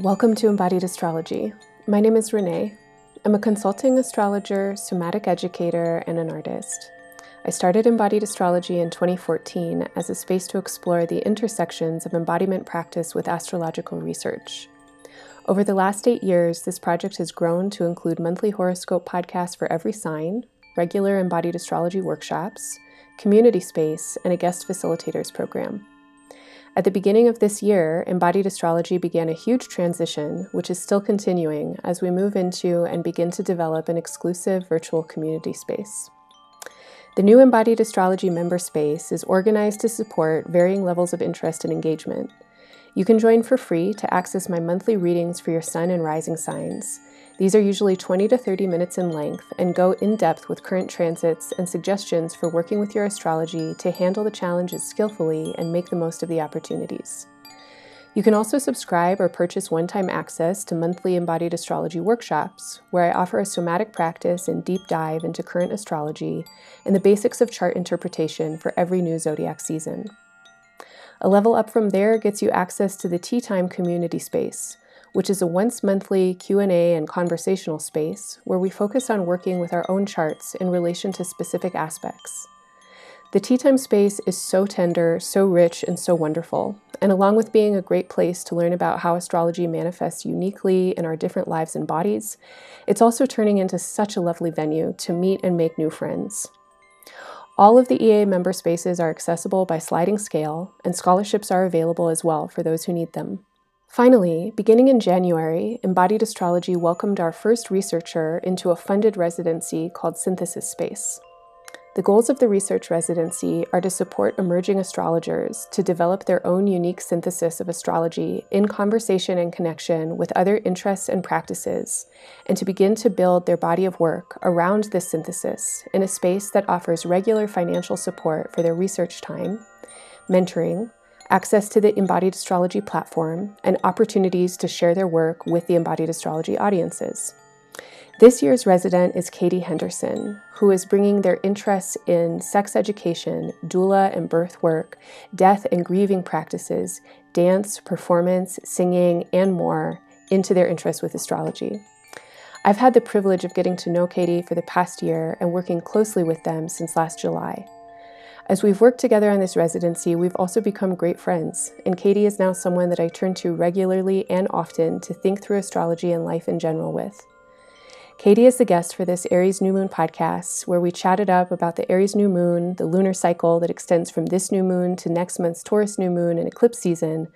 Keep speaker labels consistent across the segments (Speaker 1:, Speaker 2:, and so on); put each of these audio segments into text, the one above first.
Speaker 1: Welcome to Embodied Astrology. My name is Renee. I'm a consulting astrologer, somatic educator, and an artist. I started Embodied Astrology in 2014 as a space to explore the intersections of embodiment practice with astrological research. Over the last eight years, this project has grown to include monthly horoscope podcasts for every sign, regular embodied astrology workshops, community space, and a guest facilitators program. At the beginning of this year, embodied astrology began a huge transition, which is still continuing as we move into and begin to develop an exclusive virtual community space. The new Embodied Astrology member space is organized to support varying levels of interest and engagement. You can join for free to access my monthly readings for your sun and rising signs, these are usually 20 to 30 minutes in length and go in depth with current transits and suggestions for working with your astrology to handle the challenges skillfully and make the most of the opportunities. You can also subscribe or purchase one time access to monthly embodied astrology workshops, where I offer a somatic practice and deep dive into current astrology and the basics of chart interpretation for every new zodiac season. A level up from there gets you access to the Tea Time community space, which is a once monthly Q&A and conversational space where we focus on working with our own charts in relation to specific aspects. The tea time space is so tender, so rich, and so wonderful. And along with being a great place to learn about how astrology manifests uniquely in our different lives and bodies, it's also turning into such a lovely venue to meet and make new friends. All of the EA member spaces are accessible by sliding scale, and scholarships are available as well for those who need them. Finally, beginning in January, Embodied Astrology welcomed our first researcher into a funded residency called Synthesis Space. The goals of the research residency are to support emerging astrologers to develop their own unique synthesis of astrology in conversation and connection with other interests and practices, and to begin to build their body of work around this synthesis in a space that offers regular financial support for their research time, mentoring, access to the Embodied Astrology platform, and opportunities to share their work with the Embodied Astrology audiences. This year's resident is Katie Henderson, who is bringing their interests in sex education, doula and birth work, death and grieving practices, dance, performance, singing, and more into their interest with astrology. I've had the privilege of getting to know Katie for the past year and working closely with them since last July. As we've worked together on this residency, we've also become great friends, and Katie is now someone that I turn to regularly and often to think through astrology and life in general with. Katie is the guest for this Aries New Moon podcast, where we chatted up about the Aries New Moon, the lunar cycle that extends from this new moon to next month's Taurus New Moon and eclipse season.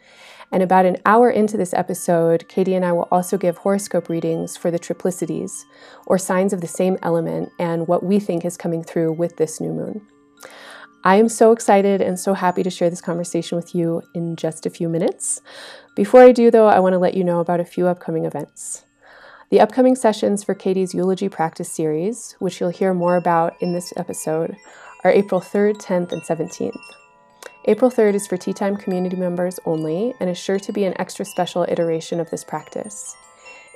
Speaker 1: And about an hour into this episode, Katie and I will also give horoscope readings for the triplicities, or signs of the same element, and what we think is coming through with this new moon. I am so excited and so happy to share this conversation with you in just a few minutes. Before I do, though, I want to let you know about a few upcoming events. The upcoming sessions for Katie's Eulogy Practice series, which you'll hear more about in this episode, are April 3rd, 10th, and 17th. April 3rd is for Tea Time community members only and is sure to be an extra special iteration of this practice.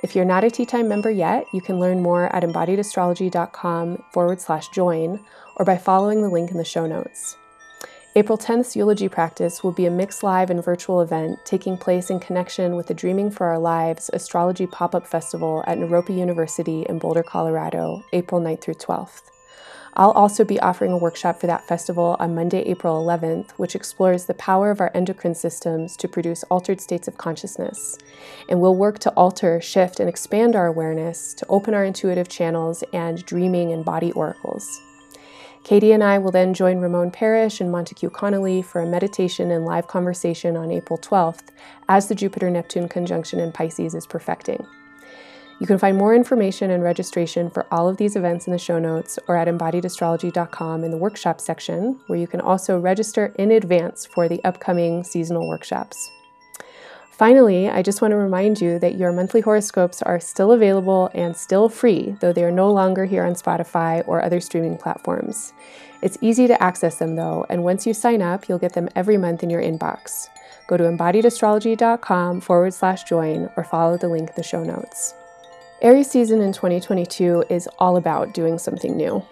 Speaker 1: If you're not a Tea Time member yet, you can learn more at embodiedastrology.com forward slash join or by following the link in the show notes. April 10th's Eulogy Practice will be a mixed live and virtual event taking place in connection with the Dreaming for Our Lives Astrology Pop Up Festival at Naropa University in Boulder, Colorado, April 9th through 12th. I'll also be offering a workshop for that festival on Monday, April 11th, which explores the power of our endocrine systems to produce altered states of consciousness. And we'll work to alter, shift, and expand our awareness to open our intuitive channels and dreaming and body oracles. Katie and I will then join Ramon Parrish and Montague Connolly for a meditation and live conversation on April 12th as the Jupiter Neptune conjunction in Pisces is perfecting. You can find more information and registration for all of these events in the show notes or at embodiedastrology.com in the workshop section, where you can also register in advance for the upcoming seasonal workshops. Finally, I just want to remind you that your monthly horoscopes are still available and still free, though they are no longer here on Spotify or other streaming platforms. It's easy to access them though, and once you sign up, you'll get them every month in your inbox. Go to embodiedastrology.com forward slash join or follow the link in the show notes. Aries season in 2022 is all about doing something new.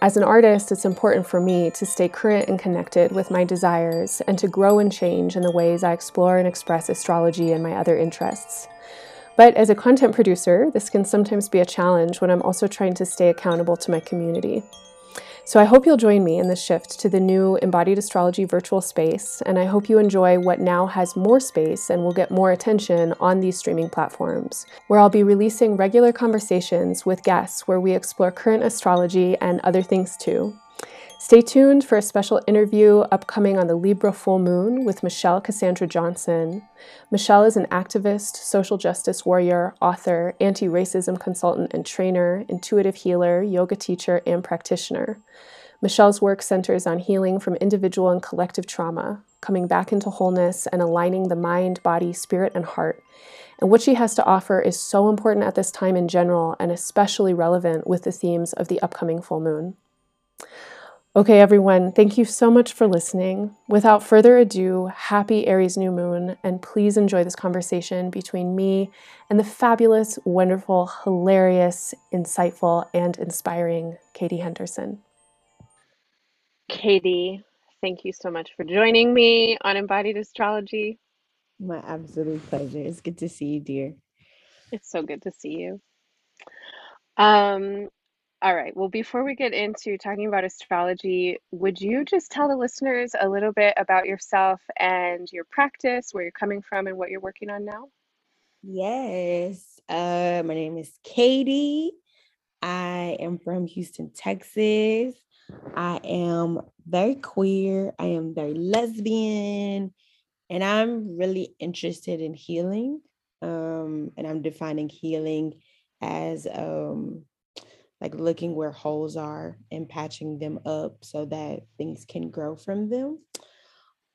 Speaker 1: As an artist, it's important for me to stay current and connected with my desires and to grow and change in the ways I explore and express astrology and my other interests. But as a content producer, this can sometimes be a challenge when I'm also trying to stay accountable to my community. So I hope you'll join me in the shift to the new Embodied Astrology virtual space, and I hope you enjoy what now has more space and will get more attention on these streaming platforms, where I'll be releasing regular conversations with guests where we explore current astrology and other things too. Stay tuned for a special interview upcoming on the Libra full moon with Michelle Cassandra Johnson. Michelle is an activist, social justice warrior, author, anti racism consultant and trainer, intuitive healer, yoga teacher, and practitioner. Michelle's work centers on healing from individual and collective trauma, coming back into wholeness, and aligning the mind, body, spirit, and heart. And what she has to offer is so important at this time in general and especially relevant with the themes of the upcoming full moon. Okay, everyone, thank you so much for listening. Without further ado, happy Aries new moon, and please enjoy this conversation between me and the fabulous, wonderful, hilarious, insightful, and inspiring Katie Henderson. Katie, thank you so much for joining me on Embodied Astrology.
Speaker 2: My absolute pleasure. It's good to see you, dear.
Speaker 1: It's so good to see you. Um, all right. Well, before we get into talking about astrology, would you just tell the listeners a little bit about yourself and your practice, where you're coming from, and what you're working on now?
Speaker 2: Yes. Uh, my name is Katie. I am from Houston, Texas. I am very queer. I am very lesbian. And I'm really interested in healing. Um, and I'm defining healing as um, like looking where holes are and patching them up so that things can grow from them.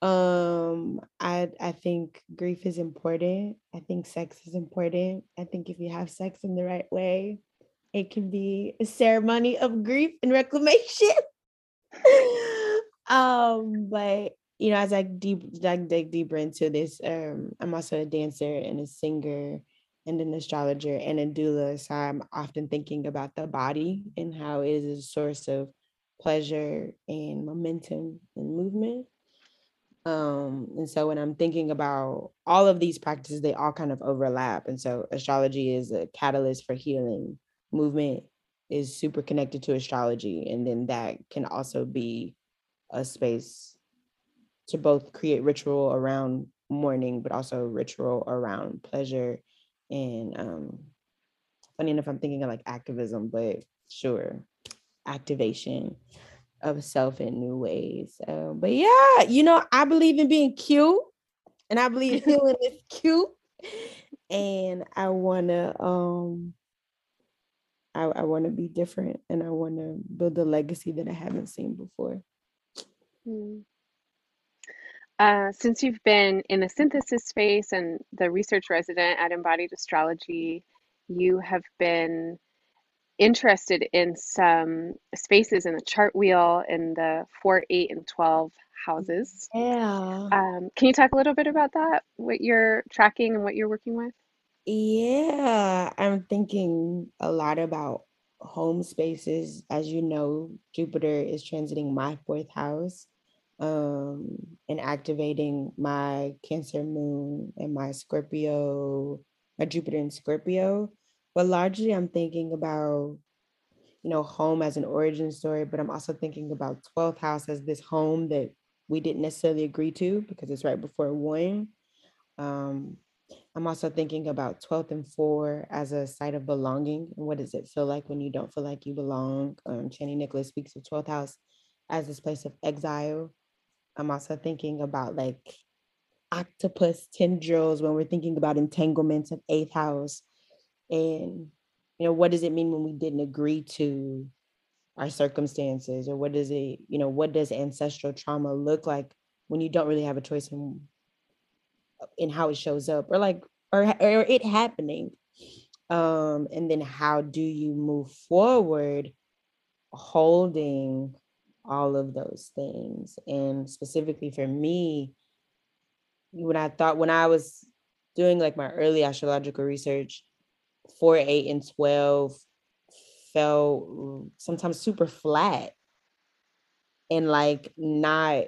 Speaker 2: Um i i think grief is important. I think sex is important. I think if you have sex in the right way it can be a ceremony of grief and reclamation. Um but you know as i deep dig deeper into this um i'm also a dancer and a singer and an astrologer and a doula. So I'm often thinking about the body and how it is a source of pleasure and momentum and movement. Um, and so when I'm thinking about all of these practices, they all kind of overlap. And so astrology is a catalyst for healing. Movement is super connected to astrology. And then that can also be a space to both create ritual around mourning, but also ritual around pleasure and um funny enough i'm thinking of like activism but sure activation of self in new ways uh, but yeah you know i believe in being cute and i believe healing is cute and i want to um i, I want to be different and i want to build a legacy that i haven't seen before mm.
Speaker 1: Uh, since you've been in the synthesis space and the research resident at Embodied Astrology, you have been interested in some spaces in the chart wheel in the 4, 8, and 12 houses.
Speaker 2: Yeah.
Speaker 1: Um, can you talk a little bit about that? What you're tracking and what you're working with?
Speaker 2: Yeah, I'm thinking a lot about home spaces. As you know, Jupiter is transiting my fourth house um, and activating my Cancer moon and my Scorpio, my Jupiter in Scorpio. But largely, I'm thinking about, you know, home as an origin story, but I'm also thinking about 12th house as this home that we didn't necessarily agree to because it's right before one. Um, I'm also thinking about 12th and 4 as a site of belonging. And what does it feel like when you don't feel like you belong? Um, Chani Nicholas speaks of 12th house as this place of exile I'm also thinking about like octopus tendrils when we're thinking about entanglements of eighth house. And, you know, what does it mean when we didn't agree to our circumstances? Or what does it, you know, what does ancestral trauma look like when you don't really have a choice in, in how it shows up or like, or, or it happening? Um, and then how do you move forward holding all of those things. And specifically for me, when I thought, when I was doing like my early astrological research, four, eight, and 12 felt sometimes super flat and like not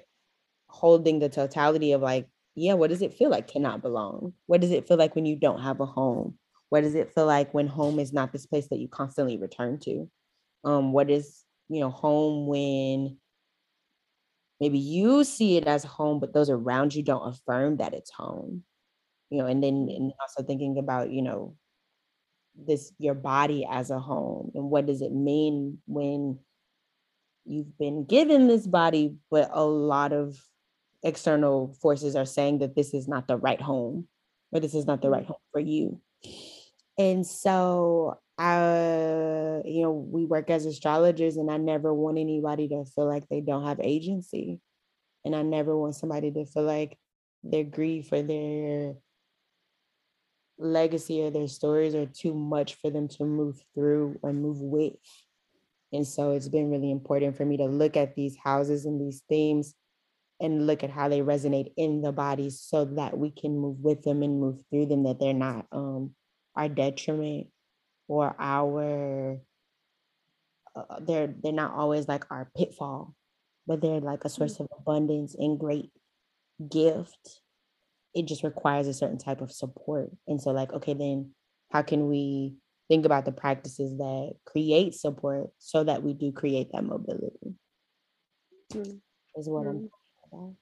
Speaker 2: holding the totality of like, yeah, what does it feel like to not belong? What does it feel like when you don't have a home? What does it feel like when home is not this place that you constantly return to? Um, what is, you know, home when maybe you see it as home, but those around you don't affirm that it's home? You know, and then and also thinking about, you know, this your body as a home and what does it mean when you've been given this body, but a lot of external forces are saying that this is not the right home or this is not the right mm. home for you. And so uh you know we work as astrologers and I never want anybody to feel like they don't have agency. And I never want somebody to feel like their grief or their legacy or their stories are too much for them to move through or move with. And so it's been really important for me to look at these houses and these themes and look at how they resonate in the bodies so that we can move with them and move through them, that they're not um, our detriment or our uh, they're they're not always like our pitfall, but they're like a source of abundance and great gift. It just requires a certain type of support. And so, like, okay, then how can we think about the practices that create support so that we do create that mobility?
Speaker 3: Mm. Is what mm. I'm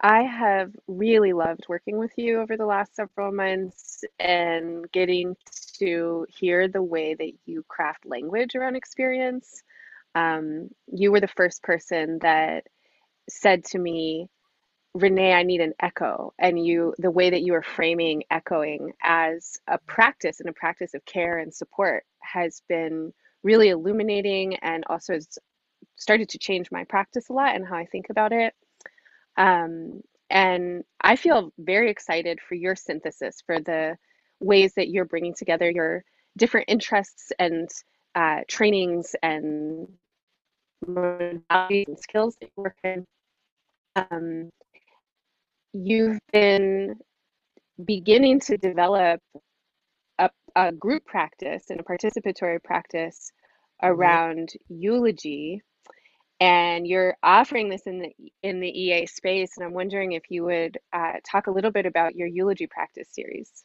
Speaker 3: I have really loved working with you over the last several months and getting to hear the way that you craft language around experience. Um, you were the first person that said to me, Renee, I need an echo. And you, the way that you are framing echoing as a practice and a practice of care and support has been really illuminating and also has started to change my practice a lot and how I think about it. Um, and I feel very excited for your synthesis, for the ways that you're bringing together your different interests and uh, trainings and modalities and skills that you work in. Um, you've been beginning to develop a, a, group practice and a participatory practice mm-hmm. around mm-hmm. eulogy and you're offering this in the in the EA space. And I'm wondering if you would uh, talk a little bit about your eulogy practice series.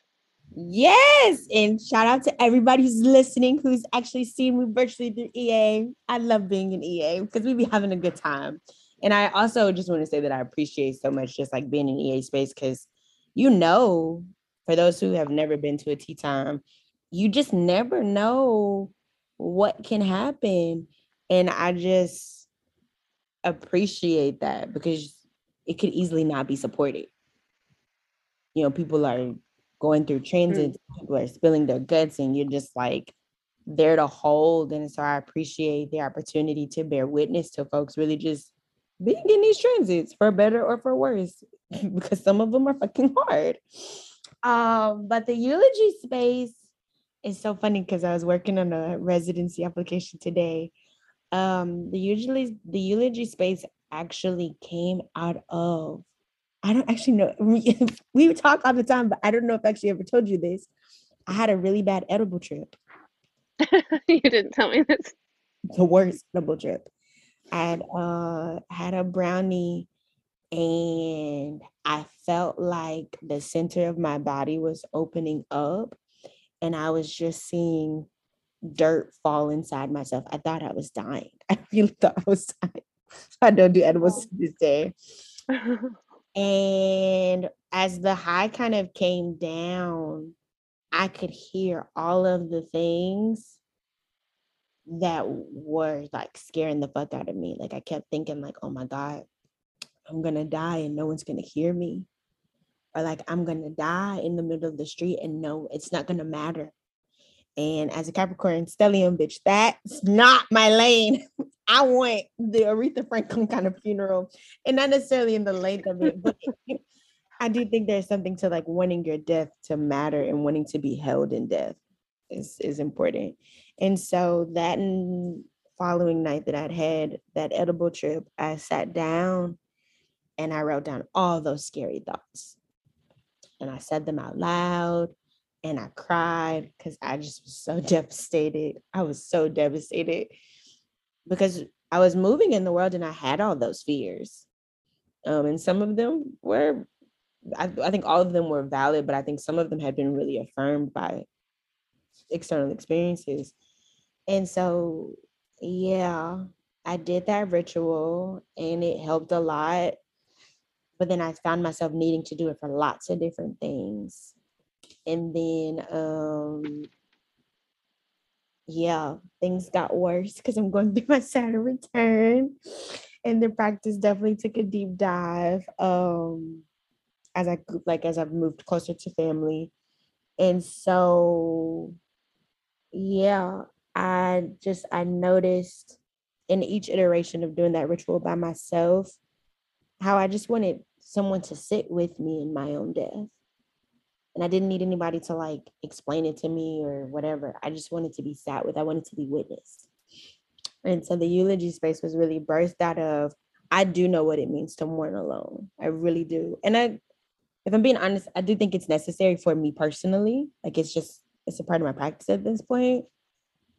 Speaker 2: Yes, and shout out to everybody who's listening, who's actually seen me virtually through EA. I love being in EA because we be having a good time. And I also just want to say that I appreciate so much just like being in EA space because you know, for those who have never been to a tea time, you just never know what can happen. And I just appreciate that because it could easily not be supported. You know, people are going through transit, mm. people are spilling their guts, and you're just like there to hold. And so I appreciate the opportunity to bear witness to folks really just being in these transits for better or for worse, because some of them are fucking hard. Um, but the eulogy space is so funny because I was working on a residency application today um the usually the eulogy space actually came out of I don't actually know. We, talk all the time, but I don't know if I actually ever told you this. I had a really bad edible trip.
Speaker 3: you didn't tell me this.
Speaker 2: The worst edible trip. I had uh had a brownie and I felt like the center of my body was opening up and I was just seeing dirt fall inside myself. I thought I was dying. I really thought I was dying. I don't do edibles to this day. and as the high kind of came down, I could hear all of the things that were like scaring the fuck out of me. Like I kept thinking, like, oh my God, I'm gonna die and no one's gonna hear me. Or like I'm gonna die in the middle of the street and no, it's not gonna matter and as a Capricorn stellium bitch, that's not my lane. I want the Aretha Franklin kind of funeral, and not necessarily in the length of it, but I do think there's something to like wanting your death to matter and wanting to be held in death is is important. And so that following night that I'd had that edible trip, I sat down and I wrote down all those scary thoughts, and I said them out loud and I cried because I just was so devastated. I was so devastated because I was moving in the world and I had all those fears. Um, and some of them were, I, I think all of them were valid, but I think some of them had been really affirmed by external experiences. And so, yeah, I did that ritual and it helped a lot. But then I found myself needing to do it for lots of different things. And then, um, yeah, things got worse because I'm going through my Saturn return. And the practice definitely took a deep dive. Um, as I like as I've moved closer to family. And so yeah, I just I noticed in each iteration of doing that ritual by myself how I just wanted someone to sit with me in my own death. And I didn't need anybody to like explain it to me or whatever. I just wanted to be sat with. I wanted to be witnessed. And so the eulogy space was really birthed out of I do know what it means to mourn alone. I really do. And I if I'm being honest, I do think it's necessary for me personally. Like it's just it's a part of my practice at this point.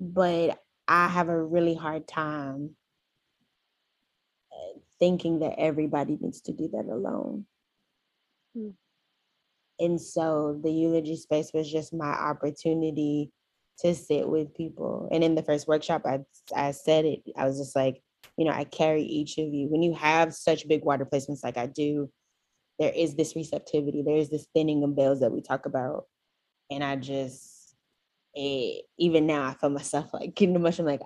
Speaker 2: But I have a really hard time uh, thinking that everybody needs to do that alone. Hmm. And so the eulogy space was just my opportunity to sit with people. And in the first workshop, I I said it. I was just like, you know, I carry each of you. When you have such big water placements like I do, there is this receptivity. There is this thinning of veils that we talk about. And I just it, even now I feel myself like getting emotional. Like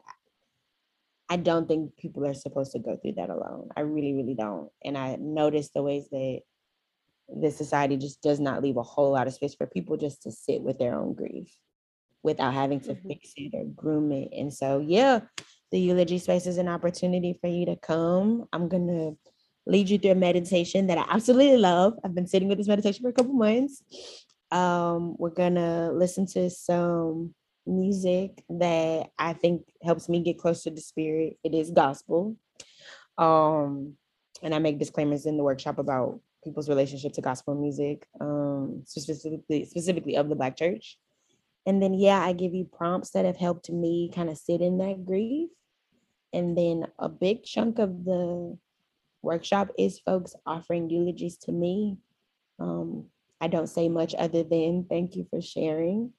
Speaker 2: I don't think people are supposed to go through that alone. I really, really don't. And I notice the ways that this society just does not leave a whole lot of space for people just to sit with their own grief without having to mm-hmm. fix it or groom it. And so, yeah, the eulogy space is an opportunity for you to come. I'm gonna lead you through a meditation that I absolutely love. I've been sitting with this meditation for a couple months. Um, we're gonna listen to some music that I think helps me get close to the spirit. It is gospel. Um, and I make disclaimers in the workshop about people's relationship to gospel music, um, specifically specifically of the Black church. And then yeah, I give you prompts that have helped me kind of sit in that grief. And then a big chunk of the workshop is folks offering eulogies to me. Um, I don't say much other than thank you for sharing.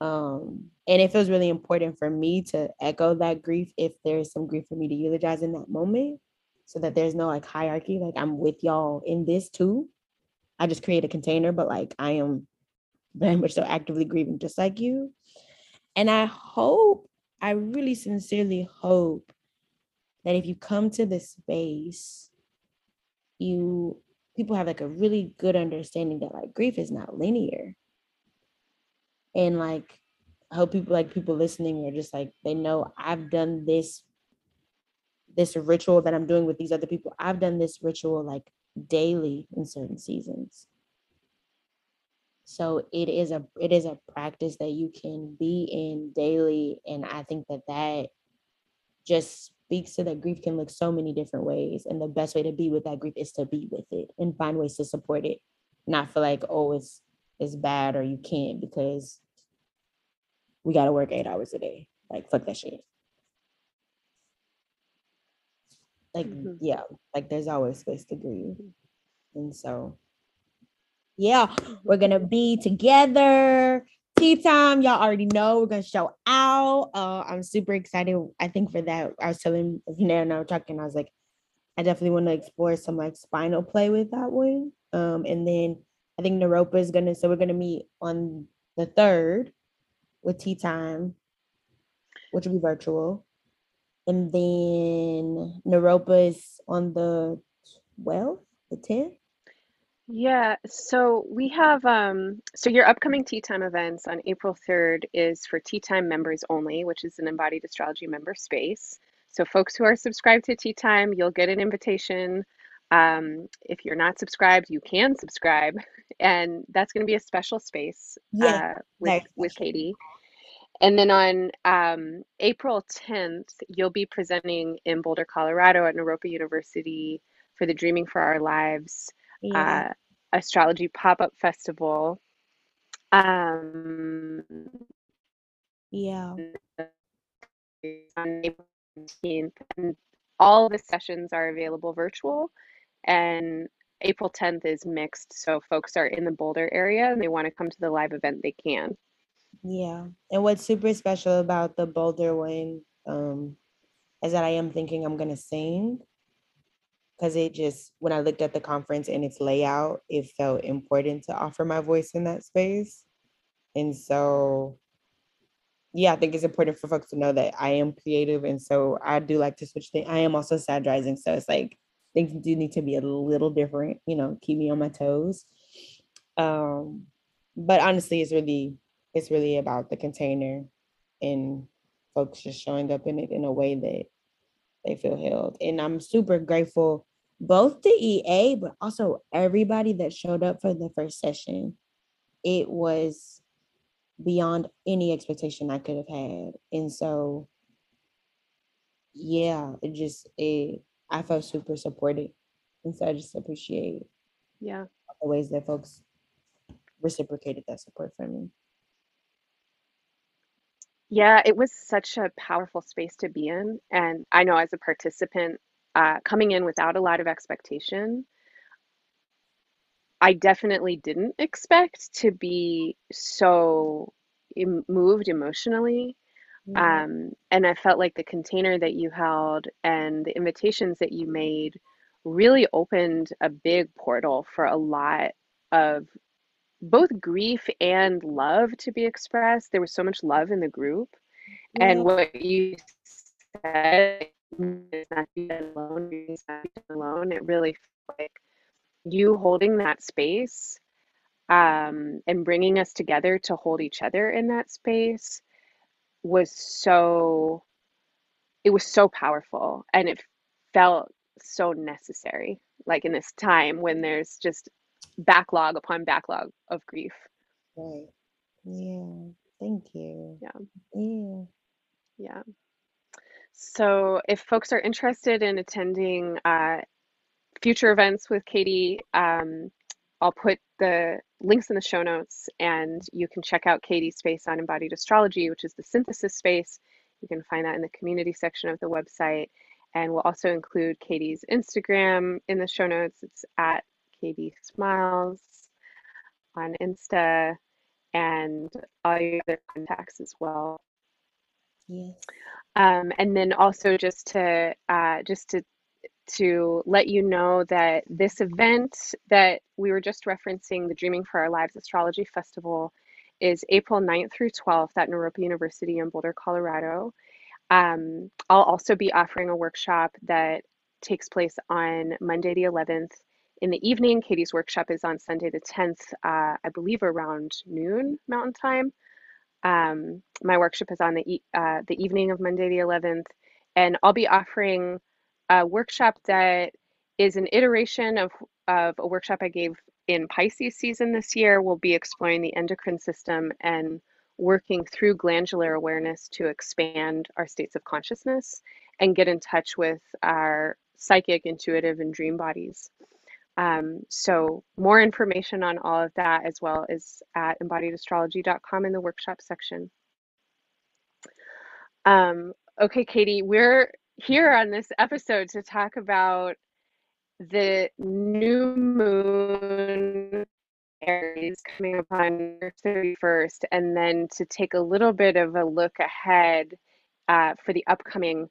Speaker 2: Um, and it feels really important for me to echo that grief if there's some grief for me to eulogize in that moment so that there's no like hierarchy. Like I'm with y'all in this too. I just create a container, but like I am very much so actively grieving just like you. And I hope, I really sincerely hope that if you come to this space, you people have like a really good understanding that like grief is not linear. And like I hope people like people listening are just like they know I've done this this ritual that I'm doing with these other people. I've done this ritual like daily in certain seasons. So it is a it is a practice that you can be in daily and I think that that just speaks to that grief can look so many different ways. And the best way to be with that grief is to be with it and find ways to support it. Not feel like, oh, it's it's bad or you can't because we gotta work eight hours a day. Like fuck that shit. Like, mm-hmm. yeah, like there's always space to grieve. And so yeah, we're gonna be together tea time. Y'all already know we're gonna show out. Uh, I'm super excited. I think for that, I was telling Renee and I were talking. I was like, I definitely want to explore some like spinal play with that one. Um, and then I think Naropa is gonna. So we're gonna meet on the third with tea time, which will be virtual. And then Naropa is on the 12th, the 10th.
Speaker 3: Yeah, so we have um so your upcoming tea time events on April 3rd is for tea time members only, which is an embodied astrology member space. So folks who are subscribed to tea time, you'll get an invitation. Um, if you're not subscribed, you can subscribe, and that's going to be a special space
Speaker 2: Yeah,
Speaker 3: uh, with with Katie. And then on um, April 10th, you'll be presenting in Boulder, Colorado at Naropa University for the Dreaming for Our Lives yeah. uh, astrology pop up festival. Um,
Speaker 2: yeah.
Speaker 3: On April 17th, and all the sessions are available virtual, and April 10th is mixed. So folks are in the Boulder area and they want to come to the live event, they can.
Speaker 2: Yeah. And what's super special about the Boulder one um, is that I am thinking I'm going to sing because it just, when I looked at the conference and its layout, it felt important to offer my voice in that space. And so, yeah, I think it's important for folks to know that I am creative. And so I do like to switch things. I am also Sag rising. So it's like things do need to be a little different, you know, keep me on my toes. Um, but honestly, it's really, it's really about the container and folks just showing up in it in a way that they feel held. And I'm super grateful, both the EA, but also everybody that showed up for the first session. It was beyond any expectation I could have had. And so, yeah, it just, it, I felt super supported. And so I just appreciate
Speaker 3: yeah
Speaker 2: the ways that folks reciprocated that support from me.
Speaker 3: Yeah, it was such a powerful space to be in. And I know as a participant, uh, coming in without a lot of expectation, I definitely didn't expect to be so em- moved emotionally.
Speaker 2: Yeah.
Speaker 3: Um, and I felt like the container that you held and the invitations that you made really opened a big portal for a lot of both grief and love to be expressed. There was so much love in the group. And what you said is not alone, not alone. It really felt like you holding that space um, and bringing us together to hold each other in that space was so it was so powerful and it felt so necessary like in this time when there's just backlog upon backlog of grief
Speaker 2: Right. Yeah. Thank you.
Speaker 3: yeah
Speaker 2: Yeah.
Speaker 3: yeah so if folks are interested in attending uh, future events with katie um, i'll put the links in the show notes and you can check out katie's space on embodied astrology which is the synthesis space you can find that in the community section of the website and we'll also include katie's instagram in the show notes it's at katie smiles on insta and all your other contacts as well
Speaker 2: Yes.
Speaker 3: um, and then also just to uh, just to to let you know that this event that we were just referencing, the Dreaming for Our Lives Astrology Festival, is April 9th through 12th at Naropa University in Boulder, Colorado. Um, I'll also be offering a workshop that takes place on Monday the 11th in the evening. Katie's workshop is on Sunday the 10th, uh, I believe around noon Mountain Time. Um, my workshop is on the e- uh, the evening of Monday the 11th, and I'll be offering a workshop that is an iteration of of a workshop I gave in Pisces season this year. We'll be exploring the endocrine system and working through glandular awareness to expand our states of consciousness and get in touch with our psychic, intuitive, and dream bodies. Um, so more information on all of that as well is at embodiedastrology.com in the workshop section. Um, okay, Katie, we're here on this episode to talk about the new moon Aries coming upon 31st, and then to take a little bit of a look ahead uh, for the upcoming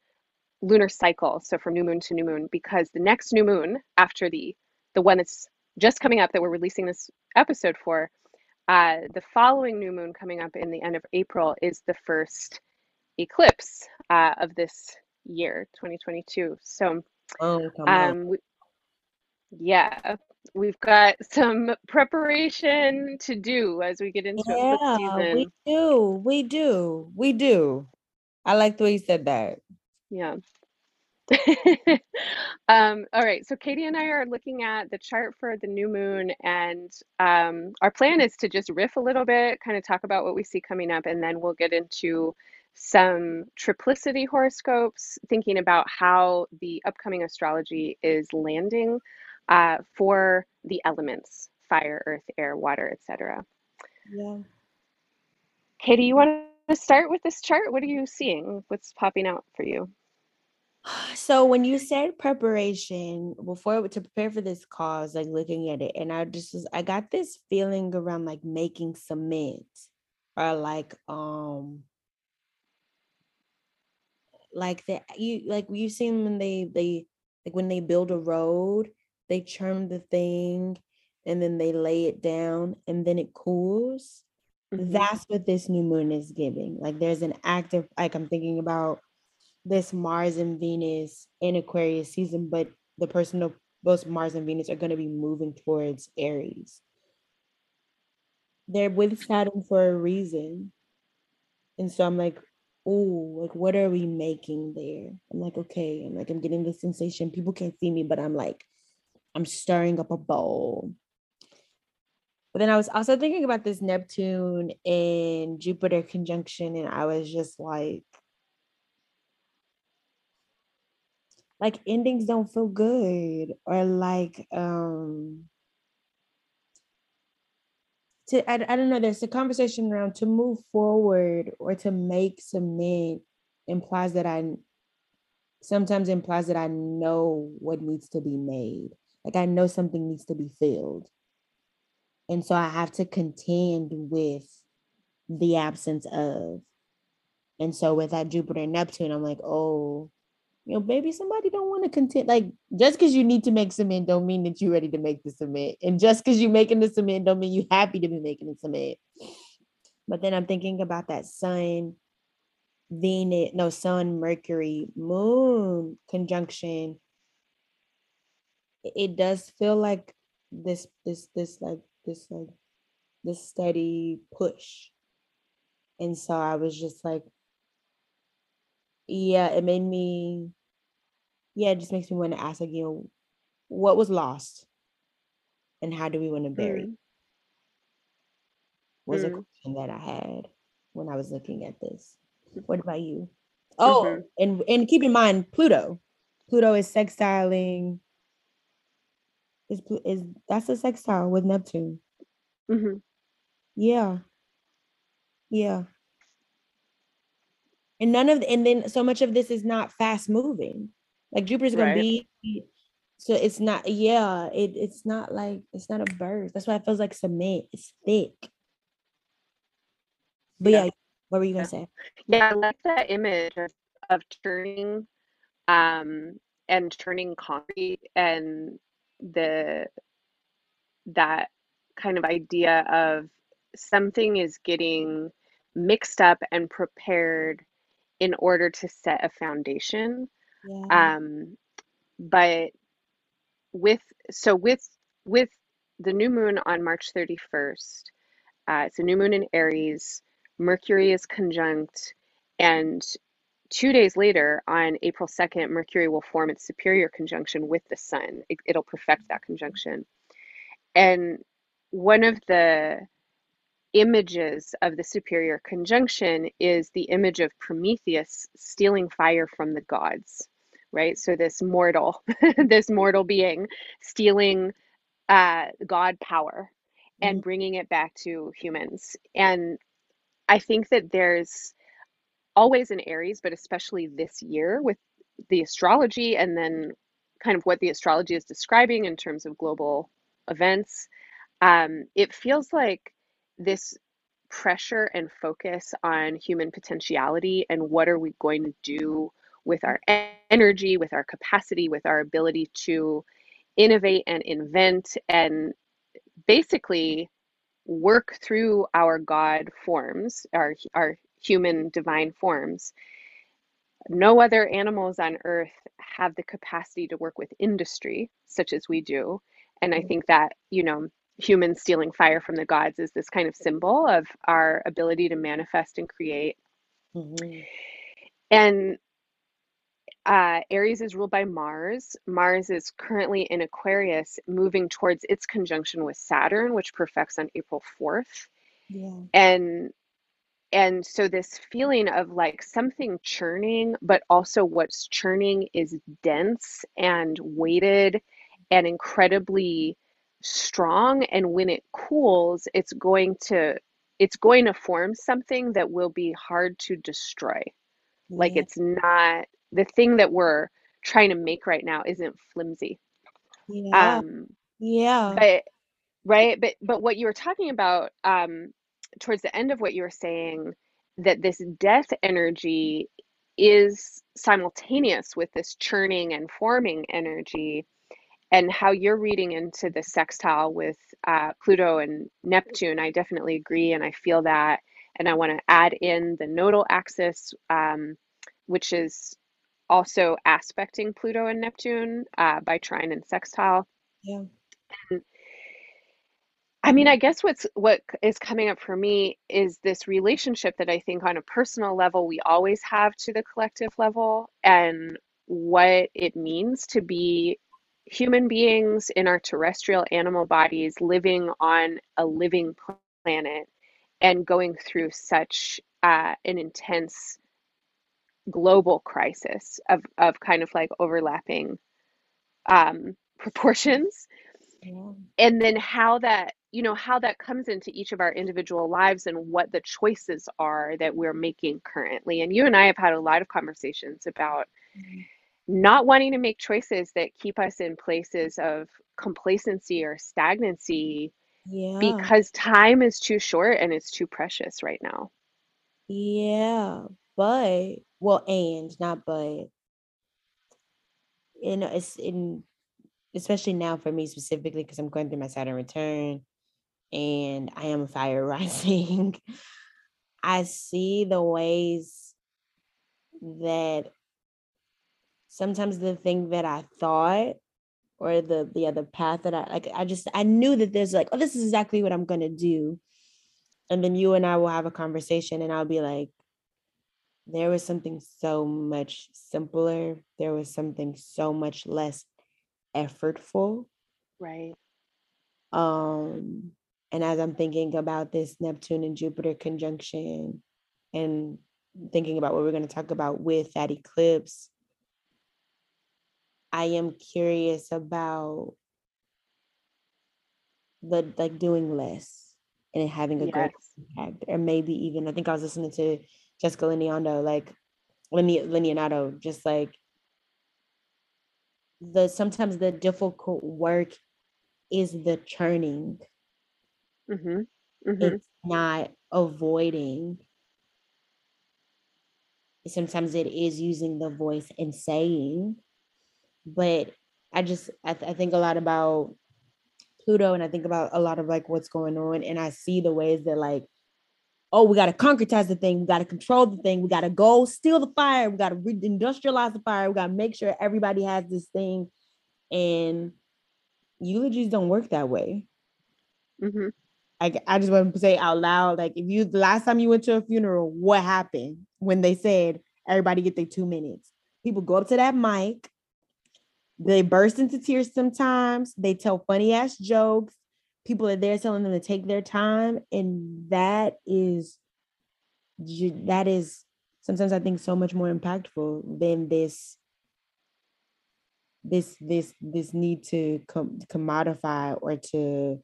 Speaker 3: lunar cycle. So from new moon to new moon, because the next new moon after the the one that's just coming up that we're releasing this episode for, uh, the following new moon coming up in the end of April is the first eclipse uh, of this year, 2022. So,
Speaker 2: Oh,
Speaker 3: um, we, yeah, we've got some preparation to do as we get into
Speaker 2: Yeah, we do. We do. We do. I like the way you said that.
Speaker 3: Yeah. um, all right, so Katie and I are looking at the chart for the new moon, and um, our plan is to just riff a little bit, kind of talk about what we see coming up, and then we'll get into some triplicity horoscopes, thinking about how the upcoming astrology is landing uh, for the elements fire, earth, air, water, etc.
Speaker 2: Yeah.
Speaker 3: Katie, you want to start with this chart? What are you seeing? What's popping out for you?
Speaker 2: So when you said preparation before to prepare for this cause, like looking at it, and I just was, I got this feeling around like making cement or like um like that you like you've seen when they they like when they build a road, they churn the thing and then they lay it down and then it cools. Mm-hmm. That's what this new moon is giving. Like there's an active, like I'm thinking about this Mars and Venus in Aquarius season, but the person of both Mars and Venus are going to be moving towards Aries. They're with Saturn for a reason. And so I'm like, oh, like what are we making there? I'm like, okay. I'm like, I'm getting this sensation. People can't see me, but I'm like, I'm stirring up a bowl. But then I was also thinking about this Neptune and Jupiter conjunction, and I was just like, like endings don't feel good or like um to I, I don't know there's a conversation around to move forward or to make cement implies that i sometimes implies that i know what needs to be made. Like i know something needs to be filled. And so i have to contend with the absence of. And so with that jupiter and neptune i'm like oh you know, maybe somebody don't want to contend. Like just because you need to make cement don't mean that you're ready to make the cement. And just because you're making the cement don't mean you're happy to be making the cement. But then I'm thinking about that sun, Venus, no, sun, Mercury, moon conjunction. It does feel like this, this, this, like this, like this steady push. And so I was just like, yeah, it made me, yeah, it just makes me want to ask, like, you know, what was lost and how do we want to bury? Mm. Was mm. a question that I had when I was looking at this. What about you? Oh, mm-hmm. and and keep in mind Pluto. Pluto is sextiling. Is is that's a sextile with Neptune? Mm-hmm. Yeah. Yeah and none of and then so much of this is not fast moving. Like jupiter's gonna right. be so it's not yeah it, it's not like it's not a burst. That's why it feels like cement it's thick. But yeah, yeah what were you gonna
Speaker 3: yeah.
Speaker 2: say?
Speaker 3: Yeah i like that image of, of turning um and turning concrete and the that kind of idea of something is getting mixed up and prepared in order to set a foundation. Yeah. Um, but with so with with the new moon on March 31st, uh, it's a new moon in Aries. Mercury is conjunct, and two days later, on April 2nd, Mercury will form its superior conjunction with the Sun. It, it'll perfect that conjunction. And one of the images of the superior conjunction is the image of Prometheus stealing fire from the gods, right? So this mortal, this mortal being stealing uh, God power and mm-hmm. bringing it back to humans. And I think that there's always an Aries, but especially this year with the astrology and then kind of what the astrology is describing in terms of global events. Um, it feels like this pressure and focus on human potentiality and what are we going to do with our energy, with our capacity, with our ability to innovate and invent and basically work through our God forms, our, our human divine forms. No other animals on earth have the capacity to work with industry such as we do. And I mm. think that, you know, humans stealing fire from the gods is this kind of symbol of our ability to manifest and create. Mm-hmm. And uh, Aries is ruled by Mars. Mars is currently in Aquarius, moving towards its conjunction with Saturn, which perfects on April 4th. Yeah. And and so this feeling of like something churning, but also what's churning is dense and weighted and incredibly strong and when it cools it's going to it's going to form something that will be hard to destroy. Like it's not the thing that we're trying to make right now isn't flimsy.
Speaker 2: Yeah.
Speaker 3: Um,
Speaker 2: Yeah.
Speaker 3: but right, but but what you were talking about um, towards the end of what you were saying, that this death energy is simultaneous with this churning and forming energy, and how you're reading into the sextile with uh, Pluto and Neptune. I definitely agree, and I feel that. And I want to add in the nodal axis, um, which is also aspecting Pluto and Neptune uh, by trine and sextile.
Speaker 2: Yeah.
Speaker 3: And I mean, I guess what's what is coming up for me is this relationship that I think on a personal level we always have to the collective level and what it means to be human beings in our terrestrial animal bodies living on a living planet and going through such uh, an intense global crisis of, of kind of like overlapping um, proportions
Speaker 2: Yeah.
Speaker 3: and then how that you know how that comes into each of our individual lives and what the choices are that we're making currently and you and i have had a lot of conversations about
Speaker 2: Mhm.
Speaker 3: Not wanting to make choices that keep us in places of complacency or stagnancy
Speaker 2: Yeah.
Speaker 3: because time is too short and it's too precious right now
Speaker 2: Yeah. But well, and not but you know, it's in especially now for me specifically because I'm going through my Saturn return and I am a fire rising. I see the ways that sometimes the thing that I thought or the the other path that I like I just I knew that there's like, oh, this is exactly what I'm gonna do. And then you and I will have a conversation and I'll be like, there was something so much simpler. There was something so much less effortful.
Speaker 3: right
Speaker 2: Um, and as I'm thinking about this Neptune and Jupiter conjunction and thinking about what we're going to talk about with that eclipse, I am curious about the like doing less and having a great impact. Or maybe even I think I was listening to Jessica Lanyadoo, like Lini- just like the sometimes the difficult work is the churning.
Speaker 3: mm-hmm mm-hmm
Speaker 2: It's not avoiding. Sometimes it is using the voice and saying, but I just I, th- I think a lot about Pluto and I think about a lot of like what's going on and I see the ways that like oh we got to concretize the thing we got to control the thing we got to go steal the fire we got to re-industrialize the fire we got to make sure everybody has this thing and eulogies don't work that way.
Speaker 3: Mm-hmm.
Speaker 2: I, I just want to say out loud like if you the last time you went to a funeral what happened when they said everybody get their two minutes? People go up to that mic they burst into tears sometimes. They tell funny ass jokes. People are there telling them to take their time and that is, that is sometimes i think so much more impactful than this this this this need to com- commodify or to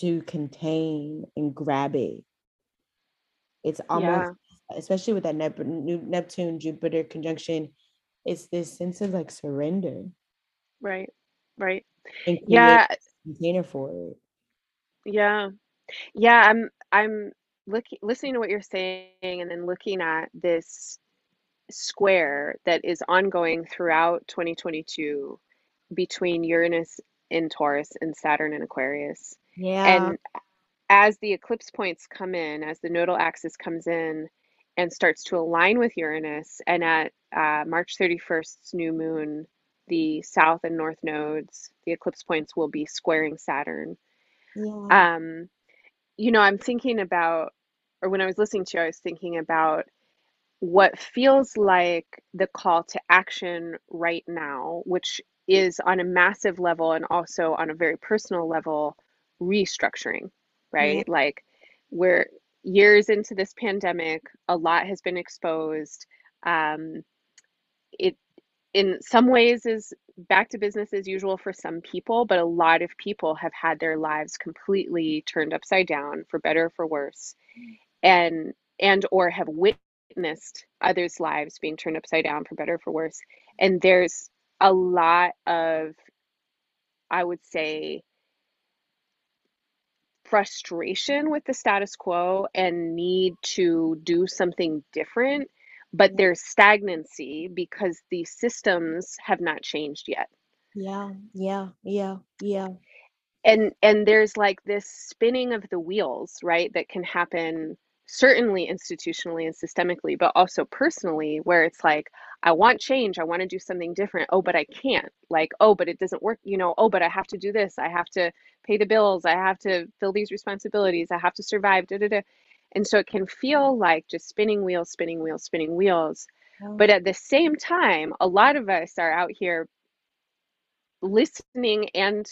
Speaker 2: to contain and grab it. It's almost
Speaker 3: yeah.
Speaker 2: especially with that Nep- neptune jupiter conjunction it's this sense of like surrender.
Speaker 3: Right right. Yeah
Speaker 2: container for it.
Speaker 3: Yeah. Yeah, I'm I'm looking listening to what you're saying and then looking at this square that is ongoing throughout 2022 between Uranus in Taurus and Saturn in Aquarius.
Speaker 2: yeah.
Speaker 3: And as the eclipse points come in, as the nodal axis comes in and starts to align with Uranus, and at uh, March 31st's new moon, the south and north nodes, the eclipse points will be squaring Saturn.
Speaker 2: yeah
Speaker 3: Um, you know, I'm thinking about, or when I was listening to you, I was thinking about what feels like the call to action right now, which is on a massive level and also on a very personal level, restructuring,
Speaker 2: yeah
Speaker 3: right? Like we're years into this pandemic, a lot has been exposed. Um, it in some ways is back to business as usual for some people, but a lot of people have had their lives completely turned upside down for better or for worse. And and or have witnessed others' lives being turned upside down for better or for worse. And there's a lot of I would say frustration with the status quo and need to do something different but there's stagnancy because the systems have not changed yet.
Speaker 2: Yeah yeah yeah yeah.
Speaker 3: And and there's like this spinning of the wheels right that can happen certainly institutionally and systemically but also personally where it's like i want change i want to do something different oh but i can't like oh but it doesn't work you know oh but i have to do this i have to pay the bills i have to fill these responsibilities i have to survive da, da, da. And so it can feel like just spinning wheels, spinning wheels, spinning wheels. Oh. But at the same time, a lot of us are out here listening and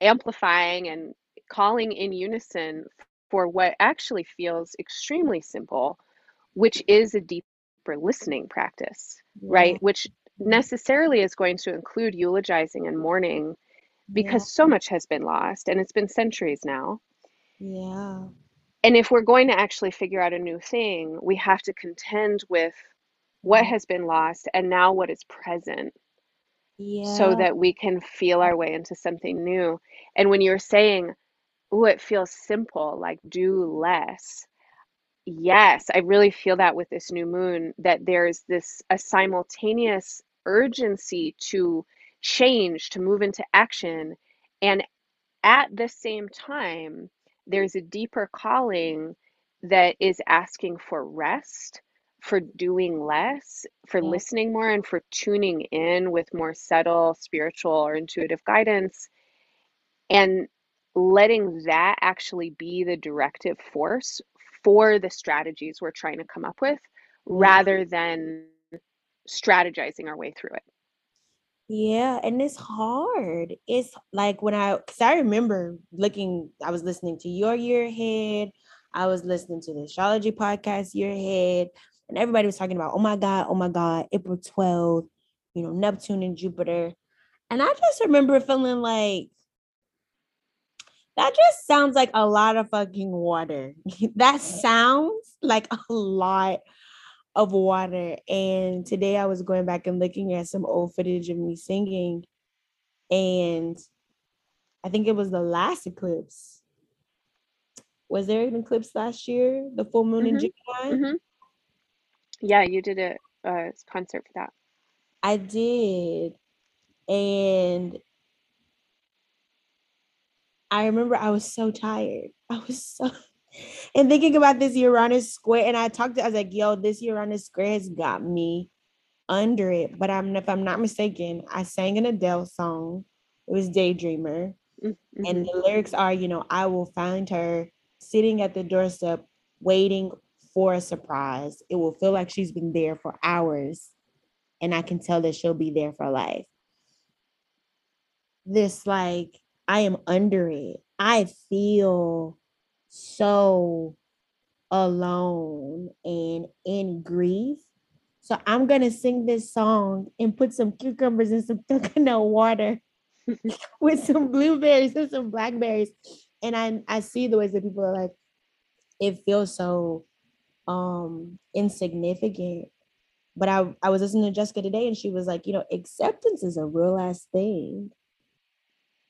Speaker 3: amplifying and calling in unison for what actually feels extremely simple, which is a deeper listening practice, yeah. right? Which necessarily is going to include eulogizing and mourning because yeah. so much has been lost and it's been centuries now.
Speaker 2: Yeah
Speaker 3: and if we're going to actually figure out a new thing, we have to contend with what mm. has been lost and now what is present. Yeah. So that we can feel our way into something new. And when you're saying, oh, it feels simple, like do less. Yes, I really feel that with this new moon, that there's this a simultaneous urgency to change, to move into action. And at the same time, there's a deeper calling that is asking for rest, for doing less, for yeah. listening more, and for tuning in with more subtle spiritual or intuitive guidance. And letting that actually be the directive force for the strategies we're trying to come up with rather than strategizing our way through it.
Speaker 2: Yeah, and it's hard. It's like when I, because I remember looking, I was listening to your year ahead, I was listening to the astrology podcast year ahead, and everybody was talking about, oh my God, oh my God, April 12th, you know, Neptune and Jupiter. And I just remember feeling like, that just sounds like a lot of fucking water. that sounds like a lot of water. And today I was going back and looking at some old footage of me singing. And I think it was the last eclipse. Was there an eclipse last year? The full moon mm-hmm. in Gemini? Mm-hmm.
Speaker 3: Yeah, you did a, a concert for that.
Speaker 2: I did. And I remember I was so tired. I was so and thinking about this Uranus square, and I talked to, I was like, yo, this Uranus square has got me under it. But I'm if I'm not mistaken, I sang an Adele song. It was Daydreamer. Mm-hmm. And the lyrics are, you know, I will find her sitting at the doorstep waiting for a surprise. It will feel like she's been there for hours. And I can tell that she'll be there for life. This like I am under it. I feel so alone and in grief. So I'm gonna sing this song and put some cucumbers in some coconut water with some blueberries and some blackberries. And I I see the ways that people are like, it feels so um insignificant. But I, I was listening to Jessica today and she was like, you know, acceptance is a real ass thing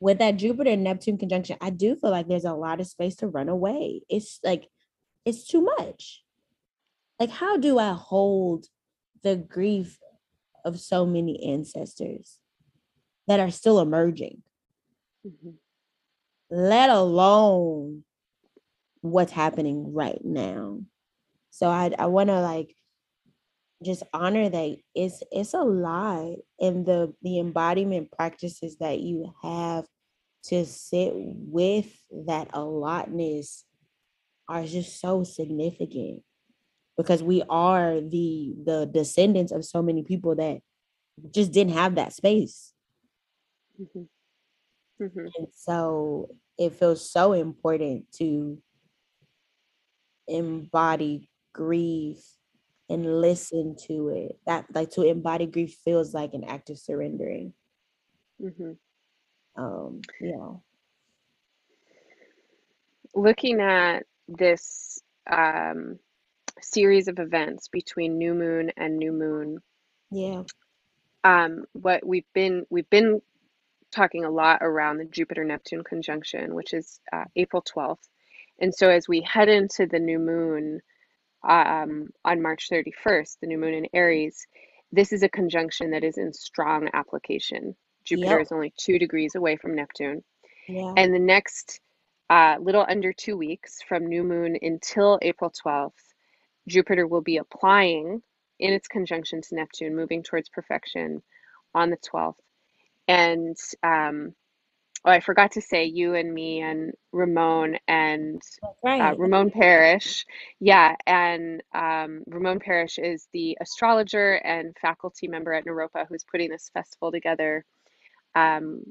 Speaker 2: with that Jupiter and Neptune conjunction, I do feel like there's a lot of space to run away. It's like, it's too much. Like, how do I hold the grief of so many ancestors that are still emerging? Mm-hmm. Let alone what's happening right now. So I, I want to like just honor that it's it's a lot and the the embodiment practices that you have to sit with that allotness are just so significant because we are the the descendants of so many people that just didn't have that space mm-hmm. Mm-hmm. and so it feels so important to embody grief and listen to it. That like to embody grief feels like an act of surrendering. Mm-hmm. Um, yeah.
Speaker 3: Looking at this um, series of events between new moon and new moon.
Speaker 2: Yeah.
Speaker 3: Um, what we've been we've been talking a lot around the Jupiter Neptune conjunction, which is uh, April 12th. And so as we head into the new moon um, on March 31st, the new moon in Aries, this is a conjunction that is in strong application. Jupiter yep. is only two degrees away from Neptune. Yeah. And the next uh, little under two weeks from new moon until April 12th, Jupiter will be applying in its conjunction to Neptune, moving towards perfection on the 12th. And um, oh, I forgot to say, you and me and Ramon and uh, right. uh, Ramon Parrish. Yeah. And um, Ramon Parrish is the astrologer and faculty member at Naropa who's putting this festival together. Um,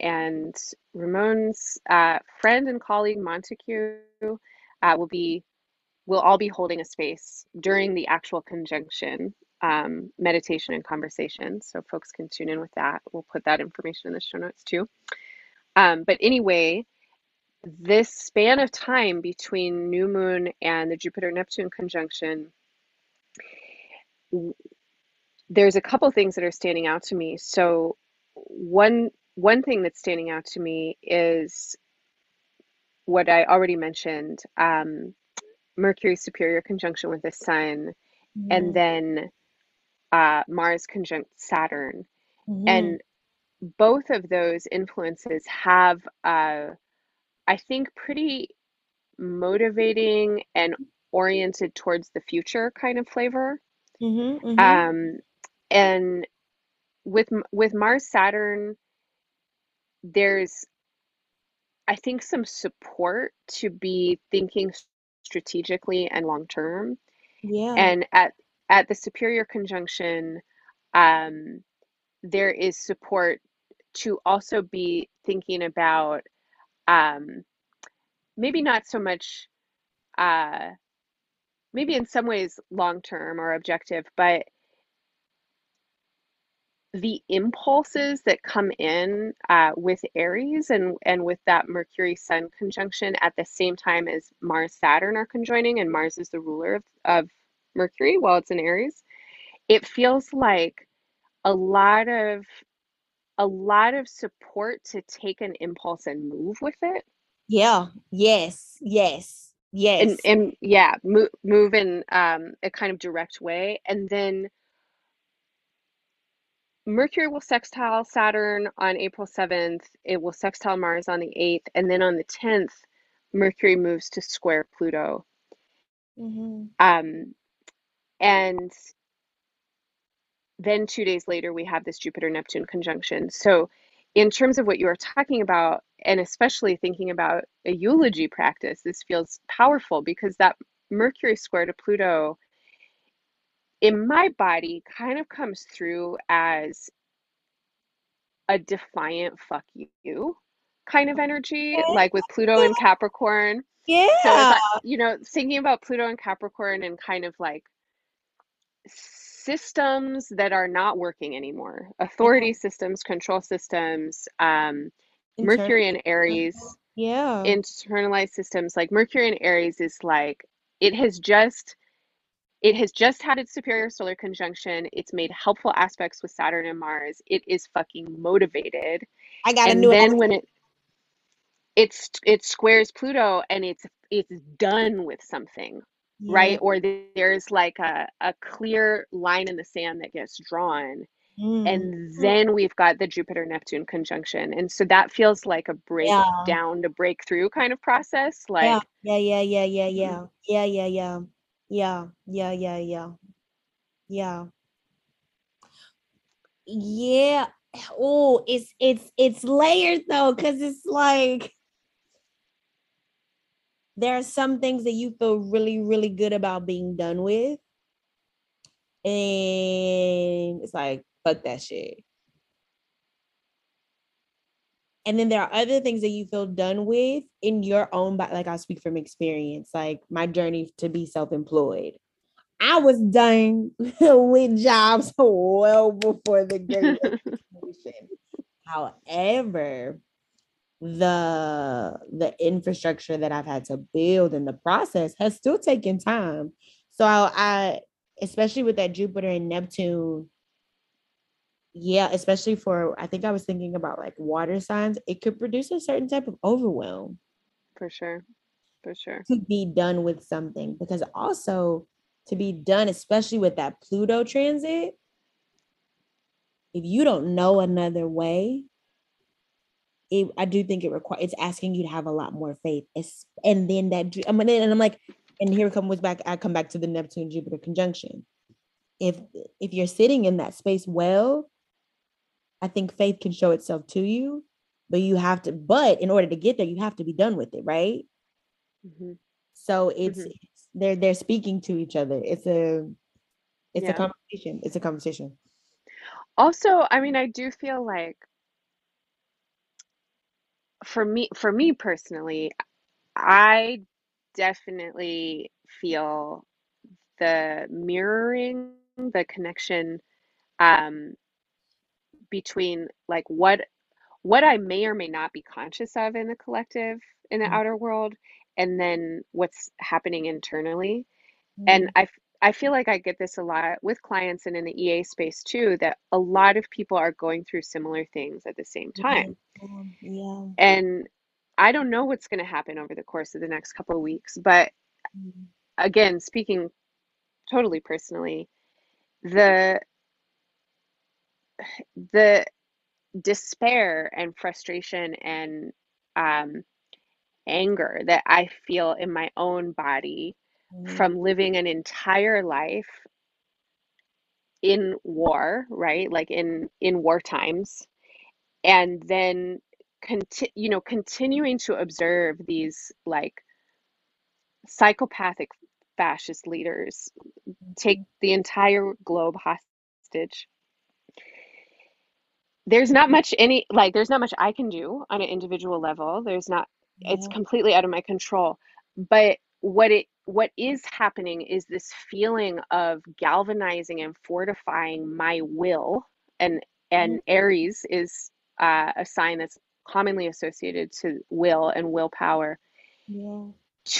Speaker 3: and Ramon's uh, friend and colleague Montague uh, will be we'll all be holding a space during the actual conjunction um, meditation and conversation. So folks can tune in with that. We'll put that information in the show notes too. Um, but anyway, this span of time between new moon and the Jupiter Neptune conjunction, there's a couple things that are standing out to me. So one one thing that's standing out to me is what I already mentioned. Um, Mercury superior conjunction with the sun, mm-hmm. and then uh, Mars conjunct Saturn. Mm-hmm. And both of those influences have, uh, I think, pretty motivating and oriented towards the future kind of flavor. Mm-hmm, mm-hmm. Um, and with with Mars Saturn, there's I think some support to be thinking strategically and long term.
Speaker 2: Yeah.
Speaker 3: And at at the superior conjunction, um, there is support to also be thinking about um, maybe not so much uh, maybe in some ways long term or objective, but the impulses that come in uh, with Aries and, and with that Mercury Sun conjunction at the same time as Mars Saturn are conjoining, and Mars is the ruler of, of Mercury while it's in Aries, it feels like a lot of a lot of support to take an impulse and move with it.
Speaker 2: Yeah. Yes. Yes. Yes.
Speaker 3: And, and yeah, move, move in um, a kind of direct way, and then Mercury will sextile Saturn on April 7th. It will sextile Mars on the 8th. And then on the 10th, Mercury moves to square Pluto. Mm-hmm. Um, and then two days later, we have this Jupiter Neptune conjunction. So, in terms of what you are talking about, and especially thinking about a eulogy practice, this feels powerful because that Mercury square to Pluto in my body kind of comes through as a defiant fuck you kind of energy, like with Pluto and Capricorn.
Speaker 2: Yeah. So, I,
Speaker 3: you know, thinking about Pluto and Capricorn and kind of like systems that are not working anymore, authority yeah. systems, control systems, um, Mercury and Aries.
Speaker 2: Yeah.
Speaker 3: Internalized systems. Like Mercury and Aries is like, it has just it has just had its superior solar conjunction. It's made helpful aspects with Saturn and Mars. It is fucking motivated.
Speaker 2: I got
Speaker 3: and then when it it's it squares Pluto and it's it's done with something, yeah. right? Or there's like a, a clear line in the sand that gets drawn. Mm. And then we've got the Jupiter Neptune conjunction. And so that feels like a breakdown yeah. to break through kind of process. Like
Speaker 2: yeah, yeah, yeah, yeah, yeah, yeah. Yeah, yeah, yeah. Yeah, yeah, yeah, yeah. Yeah. Yeah. Oh, it's it's it's layered though, because it's like there are some things that you feel really, really good about being done with. And it's like, fuck that shit. And then there are other things that you feel done with in your own, like I speak from experience, like my journey to be self employed. I was done with jobs well before the Great. However, the the infrastructure that I've had to build in the process has still taken time. So I, I especially with that Jupiter and Neptune yeah, especially for I think I was thinking about like water signs, it could produce a certain type of overwhelm.
Speaker 3: For sure. For sure.
Speaker 2: To be done with something because also to be done, especially with that Pluto transit, if you don't know another way, it, I do think it requires it's asking you to have a lot more faith. It's, and then that I'm mean, and I'm like, and here comes back. I come back to the Neptune Jupiter conjunction. If if you're sitting in that space well, I think faith can show itself to you, but you have to, but in order to get there, you have to be done with it, right? Mm-hmm. So it's, mm-hmm. it's, they're they're speaking to each other. It's a it's yeah. a conversation. It's a conversation.
Speaker 3: Also, I mean, I do feel like for me for me personally, I definitely feel the mirroring, the connection um between like what what I may or may not be conscious of in the collective in the mm-hmm. outer world and then what's happening internally mm-hmm. and I I feel like I get this a lot with clients and in the EA space too that a lot of people are going through similar things at the same time. Yeah. And I don't know what's going to happen over the course of the next couple of weeks, but mm-hmm. again, speaking totally personally, the the despair and frustration and um, anger that I feel in my own body mm. from living an entire life in war, right? Like in in war times, and then conti- you know continuing to observe these like psychopathic fascist leaders take mm-hmm. the entire globe hostage there's not much any like there's not much I can do on an individual level. There's not yeah. it's completely out of my control. But what it what is happening is this feeling of galvanizing and fortifying my will and and mm-hmm. Aries is uh, a sign that's commonly associated to will and willpower. Yeah.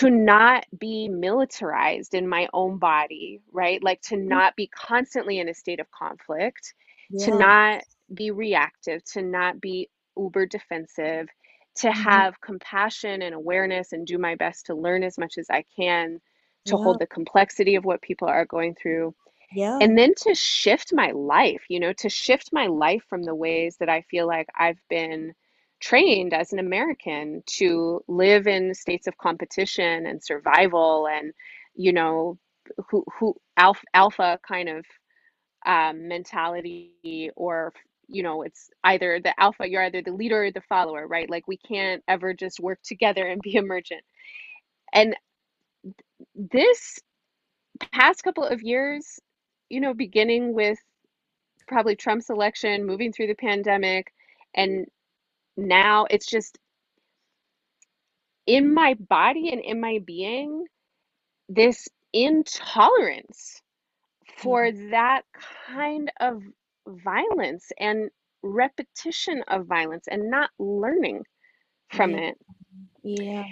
Speaker 3: To not be militarized in my own body, right? Like to mm-hmm. not be constantly in a state of conflict, yeah. to not be reactive, to not be uber defensive, to mm-hmm. have compassion and awareness and do my best to learn as much as I can to yeah. hold the complexity of what people are going through. Yeah. And then to shift my life, you know, to shift my life from the ways that I feel like I've been trained as an American to live in states of competition and survival and, you know, who who alpha, alpha kind of um, mentality or you know it's either the alpha you're either the leader or the follower right like we can't ever just work together and be emergent and this past couple of years you know beginning with probably trump's election moving through the pandemic and now it's just in my body and in my being this intolerance for mm-hmm. that kind of violence and repetition of violence and not learning from it.
Speaker 2: Yeah.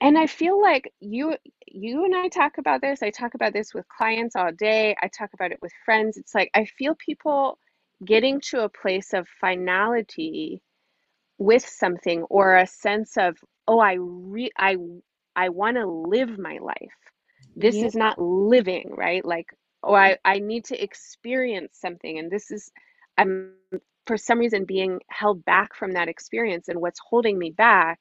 Speaker 3: And I feel like you you and I talk about this. I talk about this with clients all day. I talk about it with friends. It's like I feel people getting to a place of finality with something or a sense of oh I re I I want to live my life. This yeah. is not living, right? Like or I, I need to experience something and this is i'm for some reason being held back from that experience and what's holding me back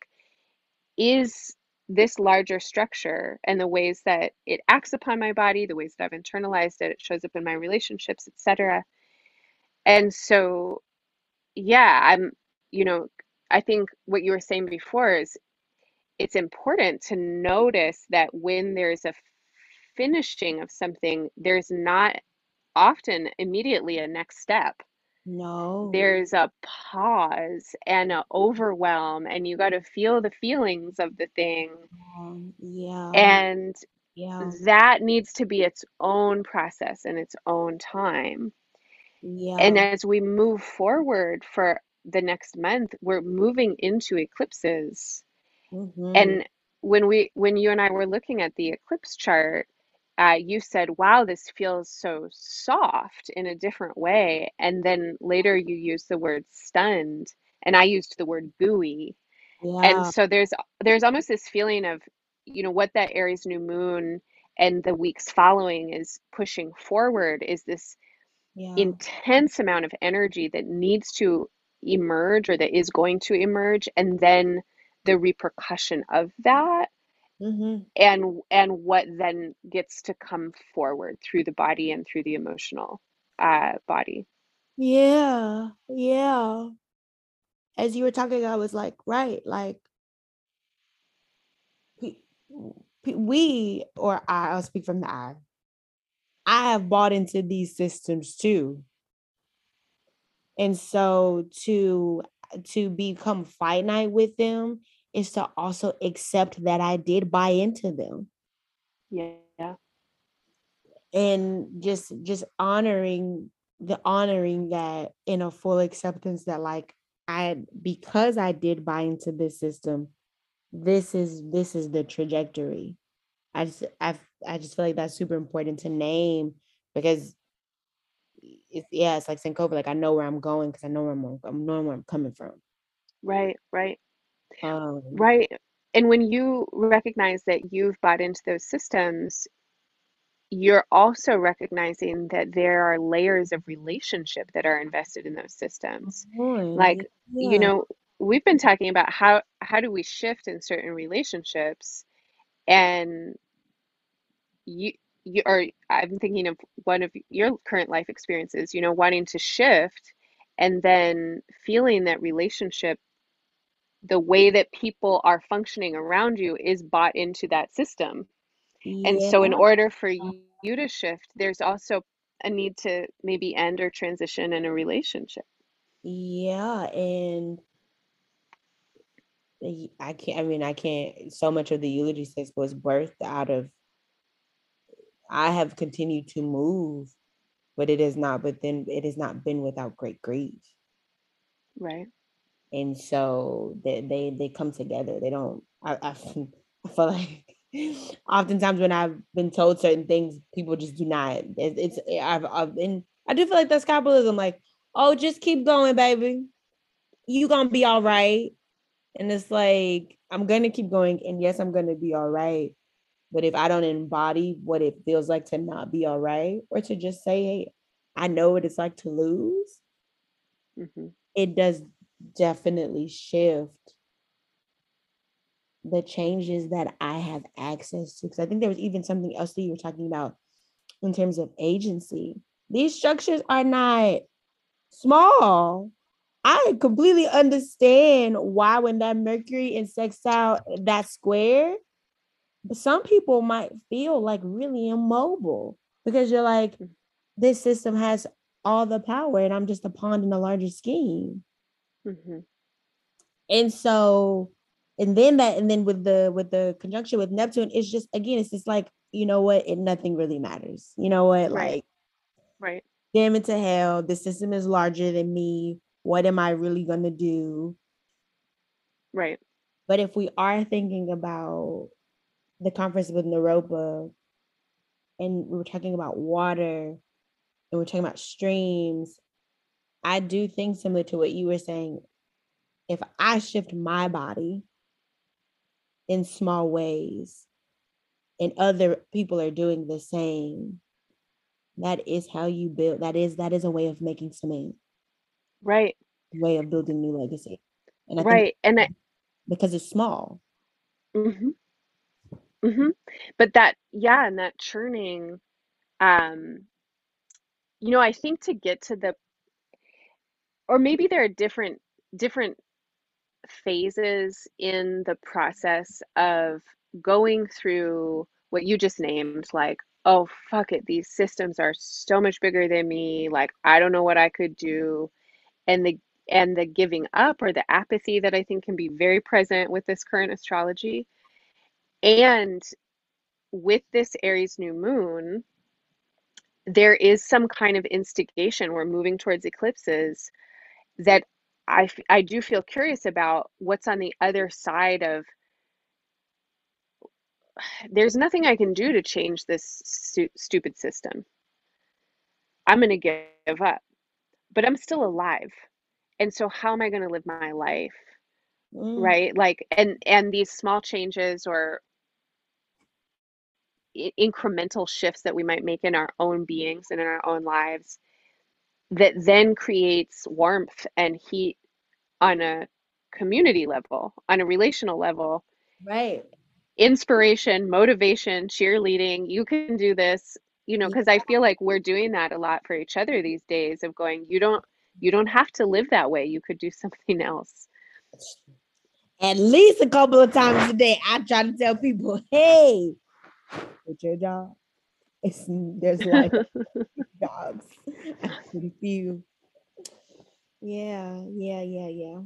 Speaker 3: is this larger structure and the ways that it acts upon my body the ways that i've internalized it it shows up in my relationships etc and so yeah i'm you know i think what you were saying before is it's important to notice that when there's a finishing of something, there's not often immediately a next step.
Speaker 2: No.
Speaker 3: There's a pause and an overwhelm, and you got to feel the feelings of the thing.
Speaker 2: Um, yeah.
Speaker 3: And
Speaker 2: Yeah.
Speaker 3: that needs to be its own process and its own time.
Speaker 2: Yeah.
Speaker 3: And as we move forward for the next month, we're moving into eclipses.
Speaker 2: Mm-hmm.
Speaker 3: And when we when you and I were looking at the eclipse chart, uh, you said, "Wow, this feels so soft in a different way." And then later you used the word stunned, and I used the word gooey. And so there's there's almost this feeling of, you know, what that Aries new moon and the weeks following is pushing forward is this
Speaker 2: Yeah.
Speaker 3: intense amount of energy that needs to emerge or that is going to emerge, and then the repercussion of that
Speaker 2: Mm-hmm.
Speaker 3: and and what then gets to come forward through the body and through the emotional uh, body.
Speaker 2: Yeah. Yeah. As you were talking, I was like, right, like we, we or I, I'll speak from the I. I have bought into these systems too. And so to to become finite with them is to also accept that I did buy into them.
Speaker 3: Yeah.
Speaker 2: And just just honoring the honoring that in a full acceptance that like I because I did buy into this system, this is this is the trajectory. I just I I just feel like that's super important to name because it's yeah, it's like Sankofa. Like I know where I'm going because I know where I'm I know where I'm coming from.
Speaker 3: Right, right,
Speaker 2: Um,
Speaker 3: right. And when you recognize that you've bought into those systems, you're also recognizing that there are layers of relationship that are invested in those systems. Like, you know, we've been talking about how how do we shift in certain relationships and you you are I'm thinking of one of your current life experiences, you know, wanting to shift and then feeling that relationship, the way that people are functioning around you is bought into that system. And so in order for you to shift, there's also a need to maybe end or transition in a relationship.
Speaker 2: yeah, and I can't. I mean, I can't. So much of the eulogy text was birthed out of. I have continued to move, but it is not. But then it has not been without great grief,
Speaker 3: Right.
Speaker 2: And so they they, they come together. They don't. I, I I feel like oftentimes when I've been told certain things, people just do not. It, it's I've I've been. I do feel like that's capitalism. Like, oh, just keep going, baby. You gonna be all right. And it's like I'm gonna keep going, and yes, I'm gonna be all right. But if I don't embody what it feels like to not be all right, or to just say, "Hey, I know what it's like to lose,"
Speaker 3: hmm
Speaker 2: it does definitely shift the changes that I have access to. Because I think there was even something else that you were talking about in terms of agency. These structures are not small. I completely understand why when that Mercury in sextile that square, some people might feel like really immobile because you're like, mm. this system has all the power and I'm just a pawn in a larger scheme.
Speaker 3: Hmm
Speaker 2: And so, and then that, and then with the with the conjunction with Neptune, it's just again, it's just like, you know what, it nothing really matters. You know what,
Speaker 3: Right.
Speaker 2: like
Speaker 3: Right.
Speaker 2: damn it to hell, the system is larger than me. What am I really gonna do?
Speaker 3: Right.
Speaker 2: But if we are thinking about the conference with Naropa and we were talking about water and we're talking about streams, I do think similar to what you were saying. If I shift my body in small ways and other people are doing the same, that is how you build that is that is a way of making cement,
Speaker 3: Right.
Speaker 2: way of building new legacy. And I think
Speaker 3: Right. And I,
Speaker 2: because it's small.
Speaker 3: hmm hmm But that, yeah, and that churning, um, you know, I think to get to the, or maybe there are different different phases in the process of going through what you just named, like, oh, fuck it, these systems are so much bigger than me. Like, I don't know what I could do. And the and the giving up or the apathy that I think can be very present with this current astrology. And with this Aries new moon, there is some kind of instigation. We're moving towards eclipses that I, I do feel curious about what's on the other side of there's nothing I can do to change this stu- stupid system. I'm going to give up, but I'm still alive. And so how am I going to live my life? Mm. Right? Like and and these small changes or incremental shifts that we might make in our own beings and in our own lives that then creates warmth and heat on a community level, on a relational level.
Speaker 2: Right.
Speaker 3: Inspiration, motivation, cheerleading. You can do this, you know, because I feel like we're doing that a lot for each other these days of going, you don't you don't have to live that way. You could do something else.
Speaker 2: At least a couple of times a day, I try to tell people, hey, it's your job. It's there's like. Pretty few. Yeah, yeah, yeah, yeah.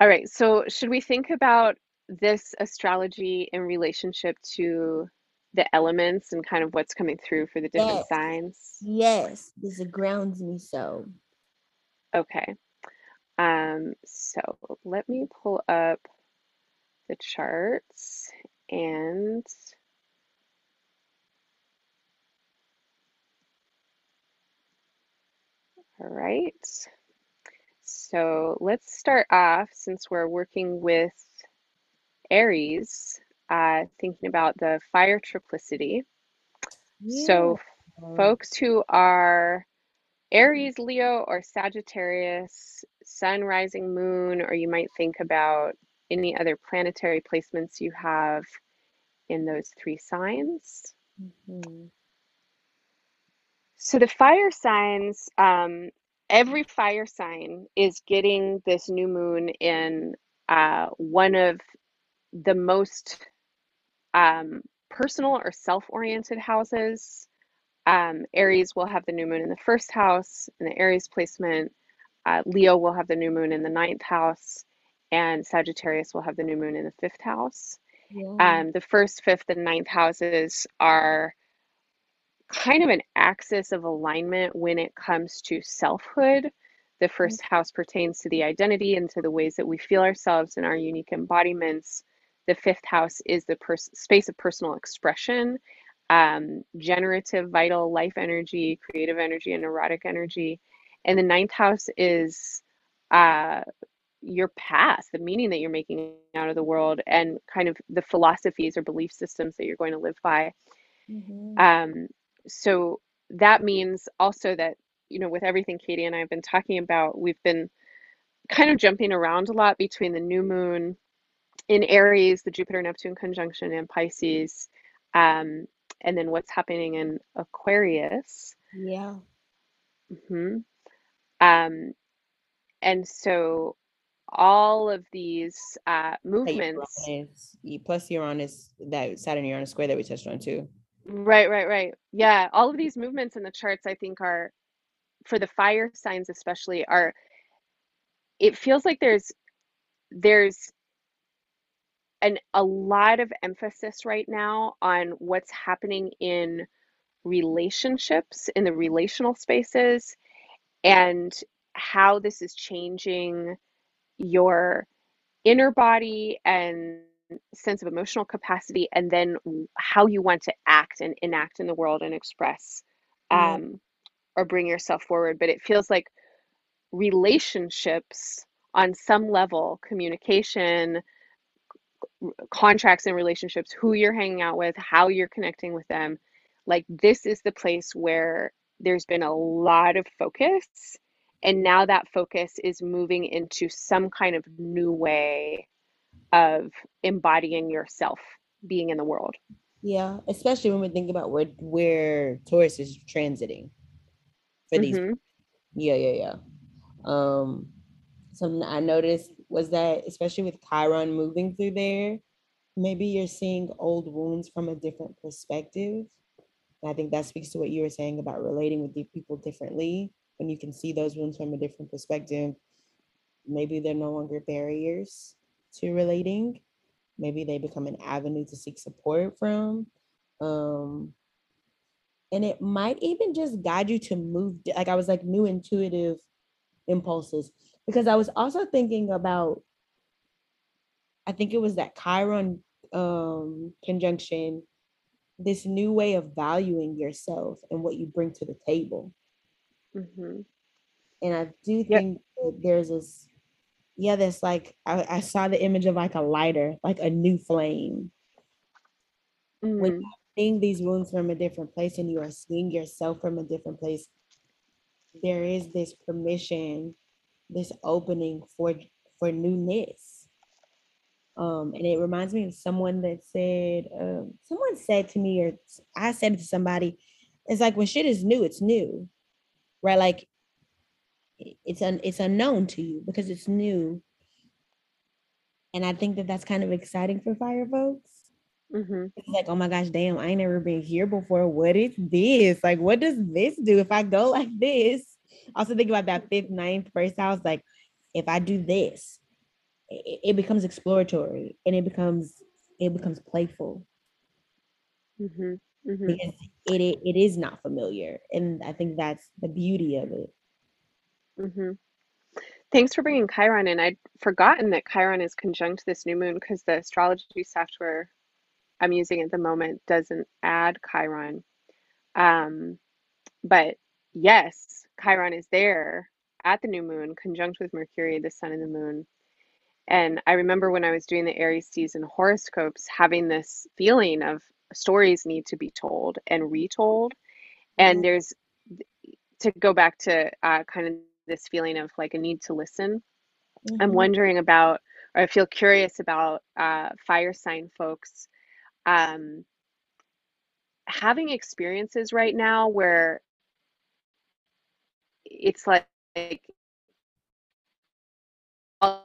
Speaker 3: All right. So, should we think about this astrology in relationship to the elements and kind of what's coming through for the different
Speaker 2: Yes,
Speaker 3: signs?
Speaker 2: yes. This grounds me so.
Speaker 3: Okay. Um, so let me pull up the charts and All right. So let's start off since we're working with Aries, uh, thinking about the fire triplicity. Yeah. So, folks who are Aries, Leo, or Sagittarius, Sun, Rising, Moon, or you might think about any other planetary placements you have in those three signs. Mm-hmm. So the fire signs, um, every fire sign is getting this new moon in uh, one of the most um, personal or self-oriented houses. Um, Aries will have the new moon in the first house in the Aries placement. Uh, Leo will have the new moon in the ninth house, and Sagittarius will have the new moon in the fifth house. Yeah. Um, the first, fifth, and ninth houses are kind of an axis of alignment when it comes to selfhood. The mm-hmm. first house pertains to the identity and to the ways that we feel ourselves and our unique embodiments. The fifth house is the pers- space of personal expression, um, generative, vital life energy, creative energy, and neurotic energy. And the ninth house is uh, your past, the meaning that you're making out of the world, and kind of the philosophies or belief systems that you're going to live by. Mm-hmm. Um, so that means also that you know with everything katie and i have been talking about we've been kind of jumping around a lot between the new moon in aries the jupiter neptune conjunction in pisces um, and then what's happening in aquarius.
Speaker 2: Yeah.
Speaker 3: Mm-hmm. um, and so all of these uh, movements
Speaker 2: Uranus, plus uranus that saturn uranus square that we touched on too
Speaker 3: Right, right, right. Yeah, all of these movements in the charts, I think, are for the fire signs especially are it feels like there's there's an a lot of emphasis right now on what's happening in relationships in the relational spaces and how this is changing your inner body and sense of emotional capacity and then how you want to act and enact in the world and express um, or bring yourself forward but it feels like relationships on some level communication contracts and relationships who you're hanging out with how you're connecting with them like this is the place where there's been a lot of focus and now that focus is moving into some kind of new way of embodying yourself being in the world.
Speaker 2: Yeah, especially when we think about where where Taurus is transiting for these. Mm-hmm. Yeah, yeah, yeah. Um, something I noticed was that especially with Chiron moving through there, maybe you're seeing old wounds from a different perspective. And I think that speaks to what you were saying about relating with the people differently. When you can see those wounds from a different perspective, maybe they're no longer barriers to relating. maybe they become an avenue to seek support from. Um, and it might even just guide you to move like I was like new intuitive impulses because I was also thinking about I think it was that Chiron um, conjunction, this new way of valuing yourself and what you bring to the table. Mm-hmm. And I do think yep. there's this, yeah, there's like, I, I, saw the image of like a lighter, like a new flame. Mm-hmm. When you're seeing these wounds from a different place and you are seeing yourself from a different place, there is this permission, this opening for for newness um, and it reminds me of someone that said, um, someone said to me, or I said it to somebody, it's like when shit is new, it's new, right? Like it's un, it's unknown to you because it's new. And I think that that's kind of exciting for fire folks. Mm-hmm. It's like, oh my gosh, damn, I ain't never been here before. What is this? Like, what does this do if I go like this? Also think about that fifth, ninth, first house. Like, if I do this, it, it becomes exploratory and it becomes it becomes playful mm-hmm. Mm-hmm. because it, it it is not familiar and i think that's the beauty of it
Speaker 3: mm-hmm. thanks for bringing chiron in i'd forgotten that chiron is conjunct this new moon because the astrology software i'm using at the moment doesn't add chiron um, but yes chiron is there at the new moon conjunct with mercury the sun and the moon and I remember when I was doing the Aries season horoscopes, having this feeling of stories need to be told and retold. And mm-hmm. there's to go back to uh, kind of this feeling of like a need to listen. Mm-hmm. I'm wondering about, or I feel curious about uh, fire sign folks um, having experiences right now where it's like, like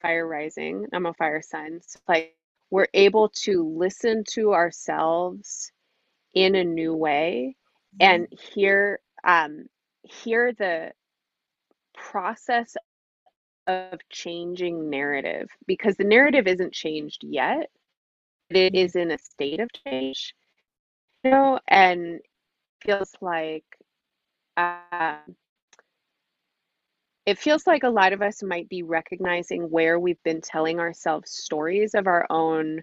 Speaker 3: fire rising. I'm a fire sign. So like we're able to listen to ourselves in a new way and mm-hmm. hear um hear the process of changing narrative because the narrative isn't changed yet. It is in a state of change. You know, and feels like uh, it feels like a lot of us might be recognizing where we've been telling ourselves stories of our own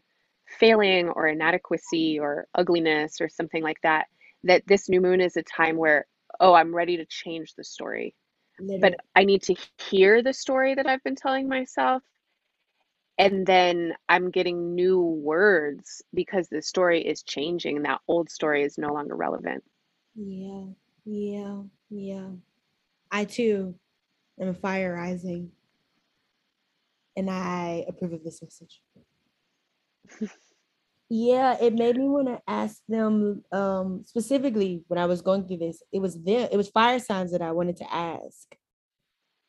Speaker 3: failing or inadequacy or ugliness or something like that that this new moon is a time where oh i'm ready to change the story Literally. but i need to hear the story that i've been telling myself and then i'm getting new words because the story is changing and that old story is no longer relevant
Speaker 2: yeah yeah yeah i too am a fire rising. And I approve of this message. yeah, it made me want to ask them um, specifically when I was going through this. It was there, it was fire signs that I wanted to ask.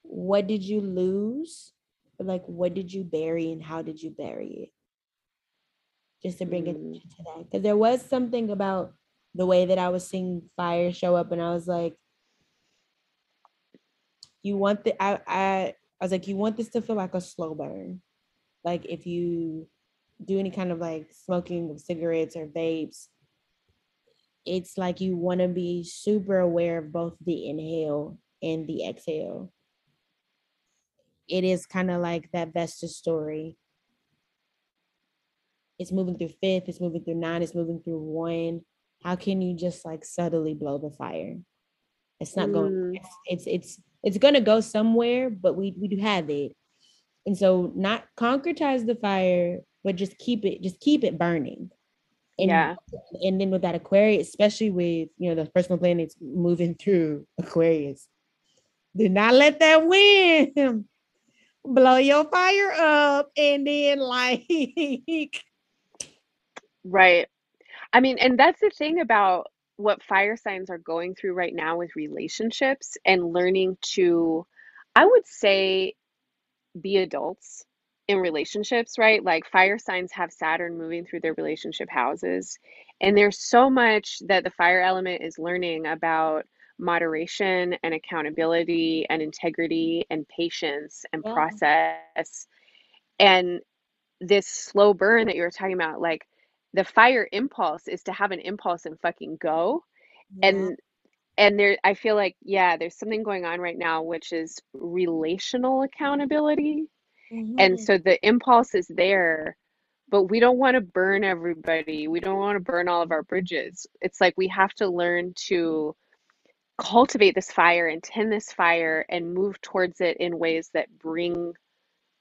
Speaker 2: What did you lose? Like, what did you bury and how did you bury it? Just to bring mm. it to that. Because there was something about the way that I was seeing fire show up, and I was like, you want the I, I I was like, you want this to feel like a slow burn. Like if you do any kind of like smoking of cigarettes or vapes, it's like you want to be super aware of both the inhale and the exhale. It is kind of like that Vesta story. It's moving through fifth, it's moving through nine, it's moving through one. How can you just like subtly blow the fire? It's not mm. going, it's, it's, it's it's gonna go somewhere, but we we do have it. And so not concretize the fire, but just keep it, just keep it burning. And, yeah. And then with that Aquarius, especially with you know the personal planets moving through Aquarius, do not let that wind blow your fire up and then like
Speaker 3: right i mean and that's the thing about what fire signs are going through right now with relationships and learning to, I would say, be adults in relationships, right? Like fire signs have Saturn moving through their relationship houses. And there's so much that the fire element is learning about moderation and accountability and integrity and patience and yeah. process. And this slow burn that you were talking about, like the fire impulse is to have an impulse and fucking go. Yeah. And and there I feel like yeah, there's something going on right now which is relational accountability. Mm-hmm. And so the impulse is there, but we don't want to burn everybody. We don't want to burn all of our bridges. It's like we have to learn to cultivate this fire and tend this fire and move towards it in ways that bring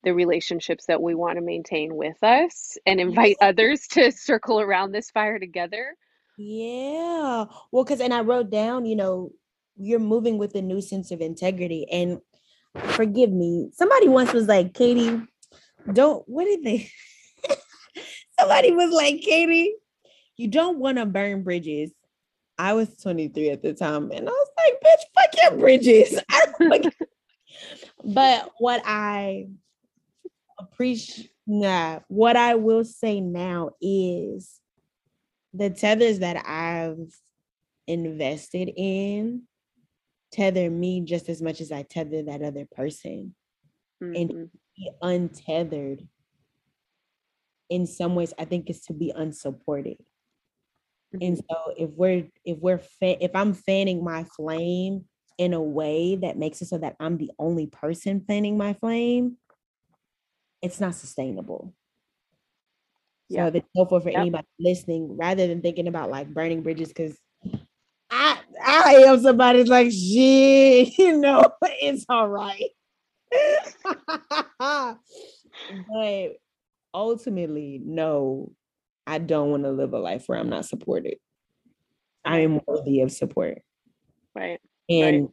Speaker 3: the relationships that we want to maintain with us and invite others to circle around this fire together.
Speaker 2: Yeah. Well, because, and I wrote down, you know, you're moving with a new sense of integrity. And forgive me, somebody once was like, Katie, don't, what did they? somebody was like, Katie, you don't want to burn bridges. I was 23 at the time, and I was like, bitch, fuck your bridges. but what I appreciate, nah, what I will say now is the tethers that I've invested in tether me just as much as I tether that other person. Mm-hmm. And be untethered in some ways, I think is to be unsupported. And mm-hmm. so if we're if we're fa- if I'm fanning my flame in a way that makes it so that I'm the only person fanning my flame, it's not sustainable. Yeah. So that's helpful for yep. anybody listening, rather than thinking about like burning bridges, because I I am somebody's like shit, you know, it's all right. but ultimately, no, I don't want to live a life where I'm not supported. I am worthy of support.
Speaker 3: Right.
Speaker 2: And right.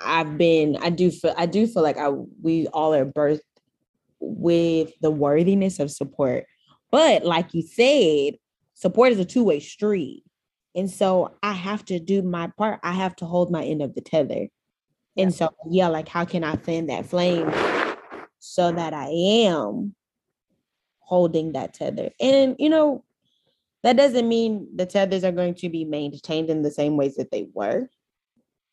Speaker 2: I've been, I do feel, I do feel like I, we all are birthed with the worthiness of support. But like you said, support is a two way street. And so I have to do my part. I have to hold my end of the tether. And so, yeah, like how can I fan that flame so that I am holding that tether. And you know, that doesn't mean the tethers are going to be maintained in the same ways that they were.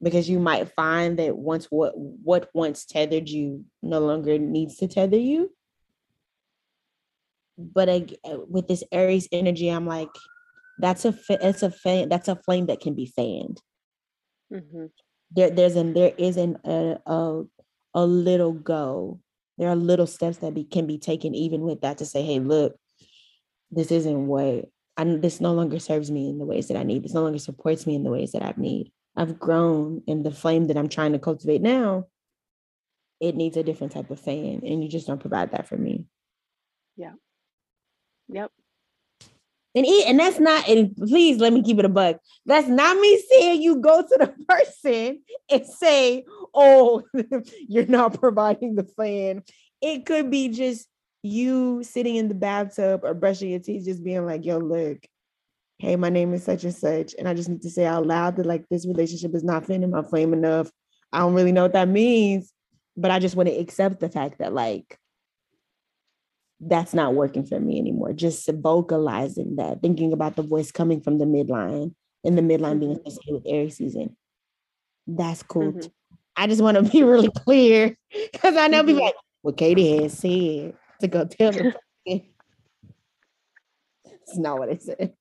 Speaker 2: Because you might find that once what what once tethered you no longer needs to tether you. But I, with this Aries energy, I'm like, that's a it's a fan that's a flame that can be fanned. Mm-hmm. There, there's an there is an a, a a little go. There are little steps that be, can be taken even with that to say hey look this isn't what I, this no longer serves me in the ways that i need. This no longer supports me in the ways that i need. I've grown and the flame that i'm trying to cultivate now it needs a different type of fan and you just don't provide that for me.
Speaker 3: Yeah. Yep
Speaker 2: and eat, and that's not, and please let me keep it a bug. That's not me saying you go to the person and say, oh, you're not providing the fan. It could be just you sitting in the bathtub or brushing your teeth, just being like, yo, look, hey, my name is such and such. And I just need to say out loud that like this relationship is not fanning my flame enough. I don't really know what that means, but I just want to accept the fact that like that's not working for me anymore. Just vocalizing that, thinking about the voice coming from the midline and the midline being mm-hmm. associated with Aries season. That's cool. Mm-hmm. I just want to be really clear because I know mm-hmm. people like, what Katie has said to go tell them. It's not what I said.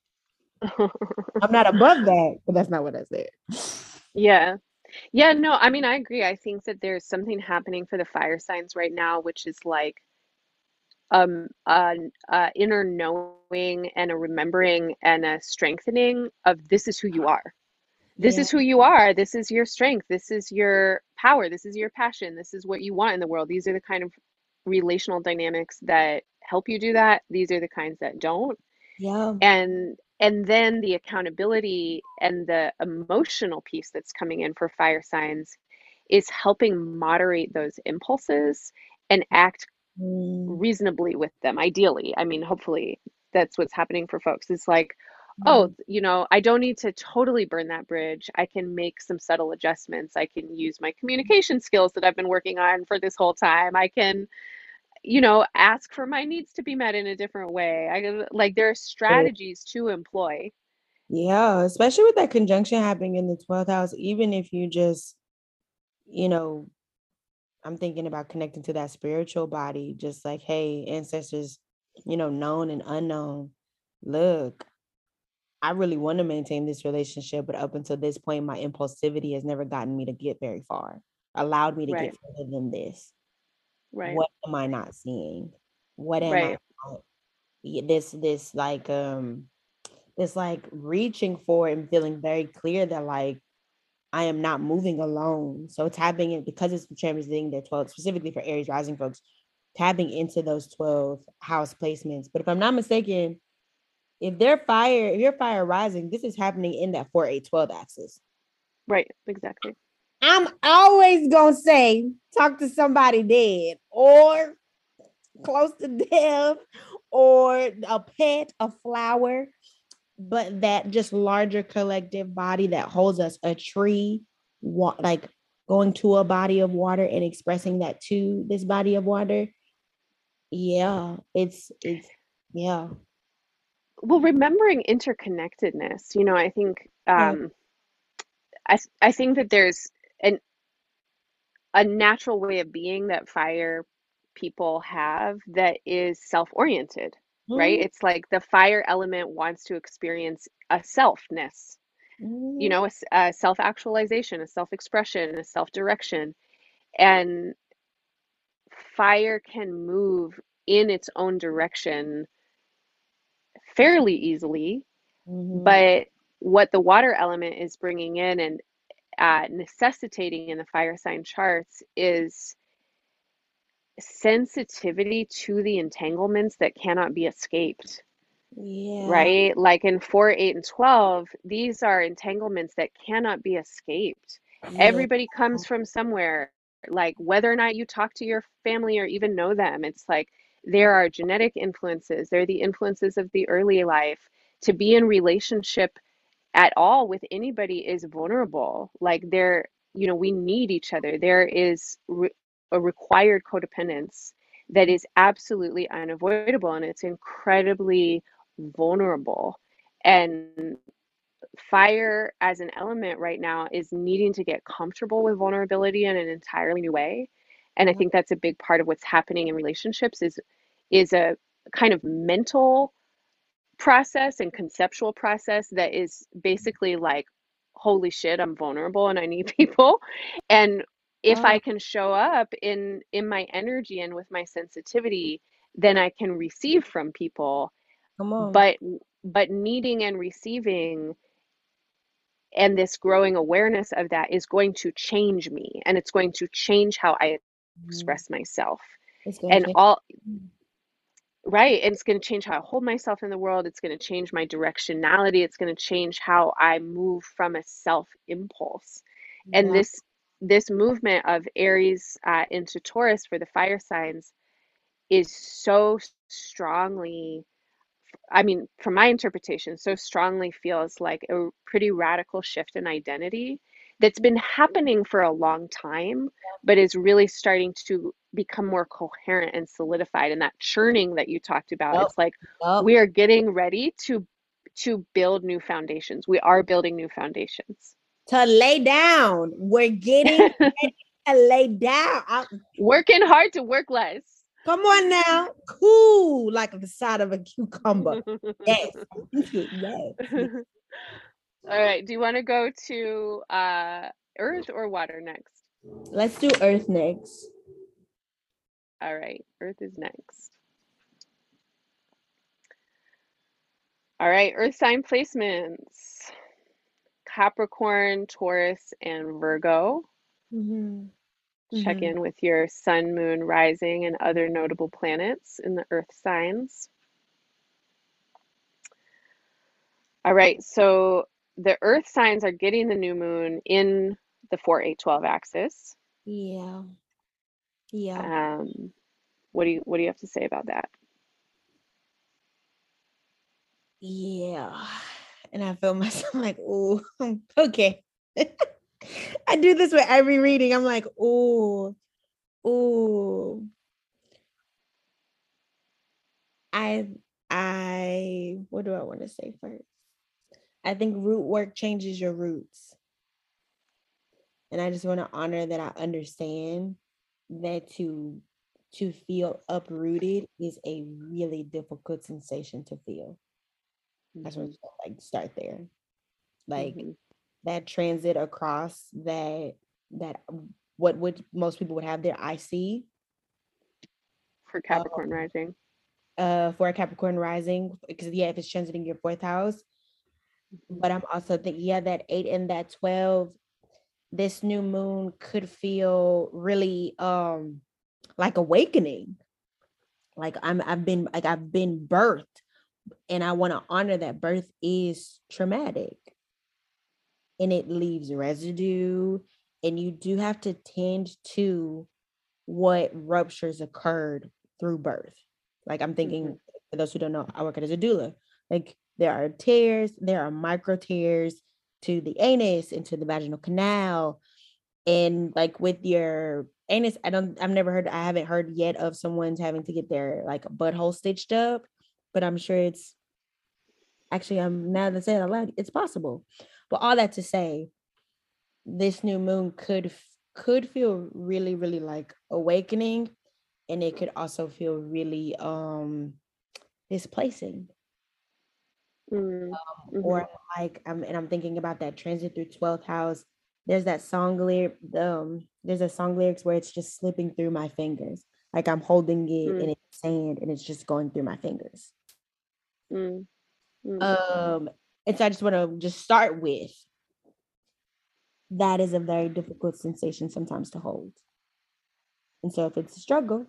Speaker 2: I'm not above that, but that's not what I said.
Speaker 3: Yeah. Yeah, no, I mean, I agree. I think that there's something happening for the fire signs right now, which is like um, an uh, inner knowing and a remembering and a strengthening of this is who you are. This yeah. is who you are. This is your strength. This is your power. This is your passion. This is what you want in the world. These are the kind of relational dynamics that help you do that. These are the kinds that don't.
Speaker 2: Yeah.
Speaker 3: And and then the accountability and the emotional piece that's coming in for fire signs is helping moderate those impulses and act mm. reasonably with them ideally. I mean hopefully that's what's happening for folks. It's like mm. oh you know i don't need to totally burn that bridge. I can make some subtle adjustments. I can use my communication skills that i've been working on for this whole time. I can you know ask for my needs to be met in a different way. I like there are strategies to employ.
Speaker 2: Yeah especially with that conjunction happening in the 12th house even if you just you know I'm thinking about connecting to that spiritual body, just like, hey, ancestors, you know, known and unknown. Look, I really want to maintain this relationship, but up until this point, my impulsivity has never gotten me to get very far, allowed me to right. get further than this. Right. What am I not seeing? What am right. I this this like um this like reaching for and feeling very clear that like I am not moving alone. So tapping in because it's transiting the 12, specifically for Aries rising folks, tapping into those 12 house placements. But if I'm not mistaken, if they're fire, if you're fire rising, this is happening in that 4 8 12 axis.
Speaker 3: Right, exactly.
Speaker 2: I'm always gonna say talk to somebody dead or close to death or a pet, a flower, but that just larger collective body that holds us a tree wa- like going to a body of water and expressing that to this body of water yeah it's it's yeah.
Speaker 3: Well remembering interconnectedness you know i think um i i think that there's an a natural way of being that fire people have that is self-oriented mm-hmm. right? It's like the fire element wants to experience a selfness, mm-hmm. you know, a, a self actualization, a self expression, a self direction. And fire can move in its own direction fairly easily. Mm-hmm. But what the water element is bringing in and uh, necessitating in the fire sign charts is sensitivity to the entanglements that cannot be escaped. Yeah. Right? Like in 4, 8, and 12, these are entanglements that cannot be escaped. Yeah. Everybody comes oh. from somewhere. Like whether or not you talk to your family or even know them, it's like there are genetic influences, there are the influences of the early life. To be in relationship at all with anybody is vulnerable. Like there, you know, we need each other. There is re- a required codependence that is absolutely unavoidable and it's incredibly vulnerable. And fire as an element right now is needing to get comfortable with vulnerability in an entirely new way. And I mm-hmm. think that's a big part of what's happening in relationships is is a kind of mental process and conceptual process that is basically like holy shit i'm vulnerable and i need people and if oh. i can show up in in my energy and with my sensitivity then i can receive from people Come on. but but needing and receiving and this growing awareness of that is going to change me and it's going to change how i mm-hmm. express myself and all mm. and it's going to change how i hold myself in the world it's going to change my directionality it's going to change how i move from a self impulse and this this movement of Aries uh, into Taurus for the fire signs is so strongly, I mean, from my interpretation, so strongly feels like a pretty radical shift in identity that's been happening for a long time, but is really starting to become more coherent and solidified. And that churning that you talked about, yep. it's like we are getting ready to to build new foundations. We are building new foundations
Speaker 2: to lay down. We're getting ready to lay down. I'm,
Speaker 3: Working hard to work less.
Speaker 2: Come on now. Cool, like the side of a cucumber. yes.
Speaker 3: yes. All right. Do you want to go to uh, earth or water next?
Speaker 2: Let's do earth next.
Speaker 3: All right. Earth is next. All right. Earth sign placements. Capricorn, Taurus, and Virgo. Mm-hmm. Check mm-hmm. in with your sun, moon, rising, and other notable planets in the earth signs. All right, so the earth signs are getting the new moon in the 4 8 12 axis.
Speaker 2: Yeah. Yeah. Um,
Speaker 3: what do you what do you have to say about that?
Speaker 2: Yeah and I feel myself like, oh, okay. I do this with every reading. I'm like, oh, oh. I I what do I want to say first? I think root work changes your roots. And I just want to honor that I understand that to to feel uprooted is a really difficult sensation to feel. I just want to like start there. Like mm-hmm. that transit across that that what would most people would have their IC
Speaker 3: for Capricorn um, rising.
Speaker 2: Uh for a Capricorn rising, because yeah, if it's transiting your fourth house. But I'm also thinking, yeah, that eight and that 12, this new moon could feel really um like awakening. Like I'm I've been like I've been birthed and I want to honor that birth is traumatic and it leaves residue and you do have to tend to what ruptures occurred through birth. Like I'm thinking, mm-hmm. for those who don't know, I work as a doula. Like there are tears, there are micro tears to the anus, into the vaginal canal, and like with your anus, I don't, I've never heard, I haven't heard yet of someone's having to get their like a butthole stitched up, but I'm sure it's actually, I'm now that I say it out it's possible. But all that to say, this new moon could could feel really, really like awakening, and it could also feel really um displacing. Mm-hmm. Um, or like I'm and I'm thinking about that transit through 12th house there's that song lyric um there's a song lyrics where it's just slipping through my fingers like i'm holding it mm. and it's sand and it's just going through my fingers mm. Mm. um and so i just want to just start with that is a very difficult sensation sometimes to hold and so if it's a struggle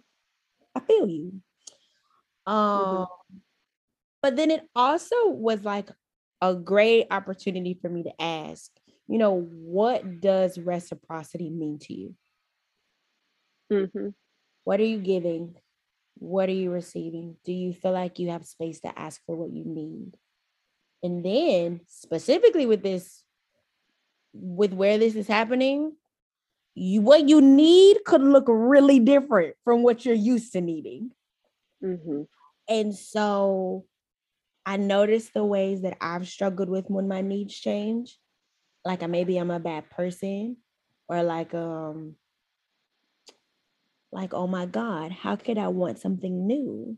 Speaker 2: i feel you mm-hmm. um mm-hmm. but then it also was like a great opportunity for me to ask you know, what does reciprocity mean to you? Mm-hmm. What are you giving? What are you receiving? Do you feel like you have space to ask for what you need? And then, specifically with this, with where this is happening, you what you need could look really different from what you're used to needing. Mm-hmm. And so I noticed the ways that I've struggled with when my needs change like maybe I'm a bad person or like um like oh my god how could I want something new?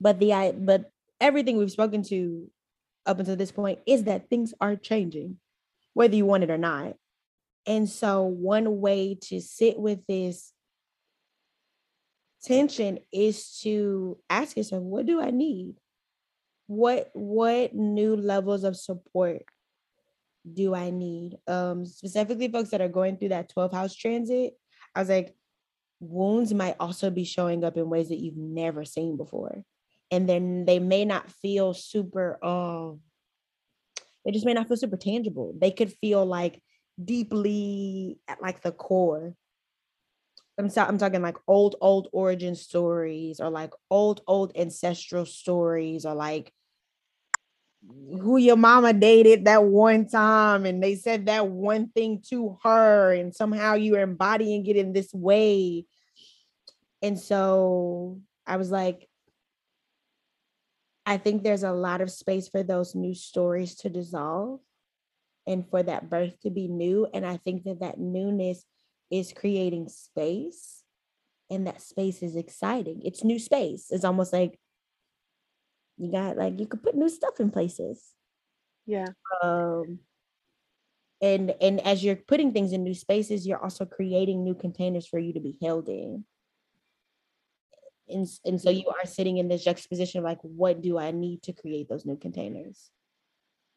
Speaker 2: But the I but everything we've spoken to up until this point is that things are changing whether you want it or not. And so one way to sit with this tension is to ask yourself what do i need? What what new levels of support do I need? Um, specifically folks that are going through that 12 house transit, I was like, wounds might also be showing up in ways that you've never seen before. And then they may not feel super um they just may not feel super tangible. They could feel like deeply at like the core. I'm, so, I'm talking like old, old origin stories or like old, old ancestral stories or like who your mama dated that one time and they said that one thing to her and somehow you're embodying it in this way and so i was like i think there's a lot of space for those new stories to dissolve and for that birth to be new and i think that that newness is creating space and that space is exciting. It's new space. It's almost like you got like you could put new stuff in places.
Speaker 3: Yeah.
Speaker 2: Um and and as you're putting things in new spaces you're also creating new containers for you to be held in and, and so you are sitting in this juxtaposition of like what do i need to create those new containers?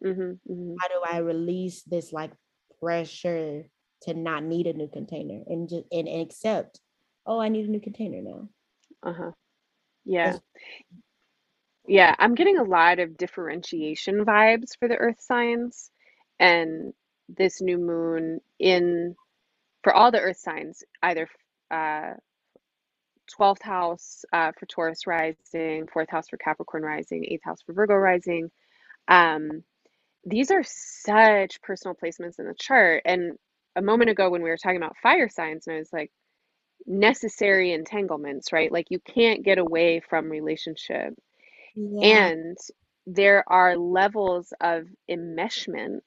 Speaker 2: Mm-hmm, mm-hmm. how do i release this like pressure to not need a new container and just and, and accept oh i need a new container now.
Speaker 3: Uh-huh. Yeah. Yeah, I'm getting a lot of differentiation vibes for the earth signs and this new moon in for all the earth signs, either uh 12th house uh, for Taurus rising, fourth house for Capricorn rising, eighth house for Virgo rising. Um, these are such personal placements in the chart. And a moment ago, when we were talking about fire signs, and I was like, necessary entanglements, right? Like you can't get away from relationship. Yeah. And there are levels of enmeshment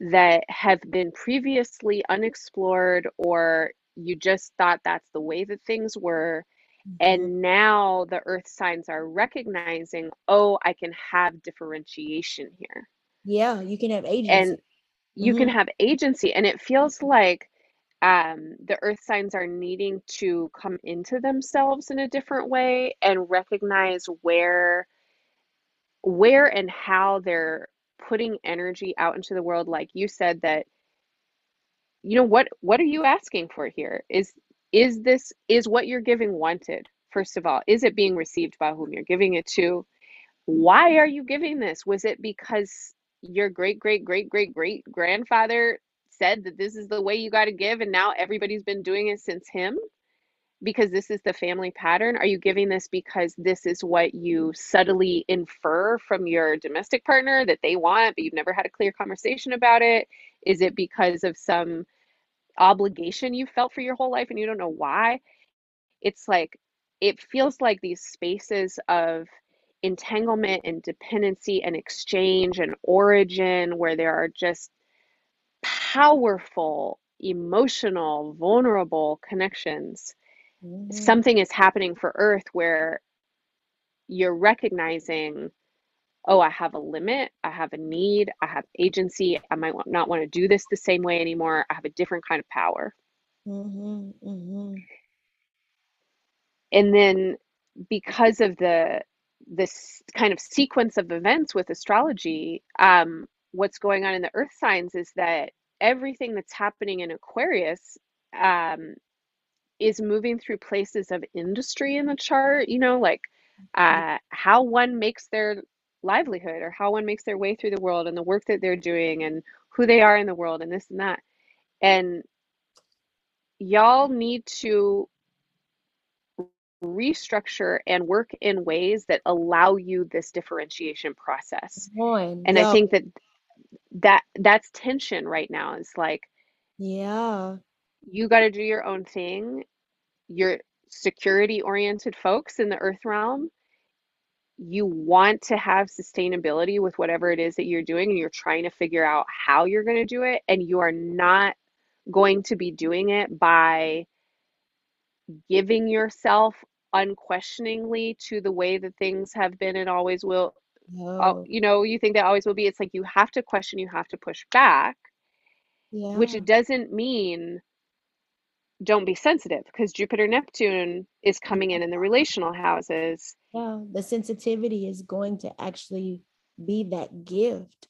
Speaker 3: that have been previously unexplored or you just thought that's the way that things were.
Speaker 2: Mhm.
Speaker 3: And now the earth signs are recognizing, oh, I can have differentiation here.
Speaker 2: yeah, you can have agency.
Speaker 3: And you can
Speaker 2: Mhm.
Speaker 3: have agency. And it feels like um, the earth signs are needing to come into themselves in a different way and recognize where where and how they're putting energy out into the world like you said that you know what what are you asking for here is is this is what you're giving wanted first of all? Is it being received by whom you're giving it to? Why are you giving this? Was it because your great great great great great grandfather said that this is the way you got to give and now everybody's been doing it since him? Because this is the family pattern? Are you giving this because this is what you subtly infer from your domestic partner that they want but you've never had a clear conversation about it? Is it because of some obligation you felt for your whole life and you don't know why it's like it feels like these spaces of entanglement and dependency and exchange and origin where there are just powerful emotional vulnerable connections
Speaker 2: Mhm.
Speaker 3: something is happening for earth where you're recognizing oh i have a limit i have a need i have agency i might not want to do this the same way anymore i have a different kind of power
Speaker 2: Mhm. Mhm.
Speaker 3: and then because of the this kind of sequence of events with astrology um what's going on in the earth signs is that everything that's happening in aquarius um is moving through places of industry in the chart you know like uh how one makes their livelihood or how one makes their way through the world and the work that they're doing and who they are in the world and this and that and y'all need to restructure and work in ways that allow you this differentiation process
Speaker 2: One.
Speaker 3: and i think that that that's tension right now is like
Speaker 2: yeah.
Speaker 3: you got to do your own thing you're security oriented folks in the earth realm you want to have sustainability with whatever it is that you're doing and you're trying to figure out how you're going to do it and you are not going to be doing it by giving yourself unquestioningly to the way that things have been and always will
Speaker 2: Yo.
Speaker 3: you know you think that always will be it's like you have to question you have to push back yeah. which
Speaker 2: it
Speaker 3: doesn't mean don't be sensitive because Jupiter Neptune is coming in in the relational houses
Speaker 2: Yeah. The sensitivity is going to actually be that gift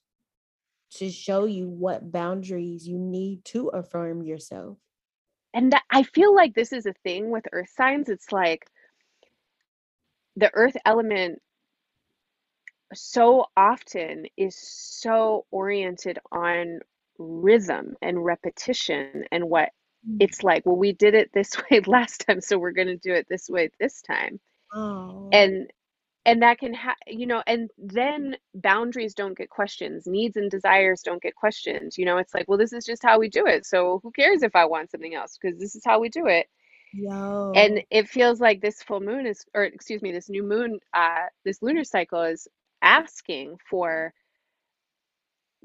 Speaker 2: to show you what boundaries you need to affirm yourself.
Speaker 3: and that, I feel like this is a thing with earth signs it's like the earth element so often is so oriented on rhythm and repetition and what mm. it's like well we did it this way last time so we're going to do it this way this time
Speaker 2: Oh.
Speaker 3: and and that can ha- you know and then boundaries don't get questions needs and desires don't get questioned you know it's like well this is just how we do it so who cares if i want something else because this is how we do it
Speaker 2: Yo.
Speaker 3: and it feels like this full moon is or excuse me this new moon uh this lunar cycle is asking for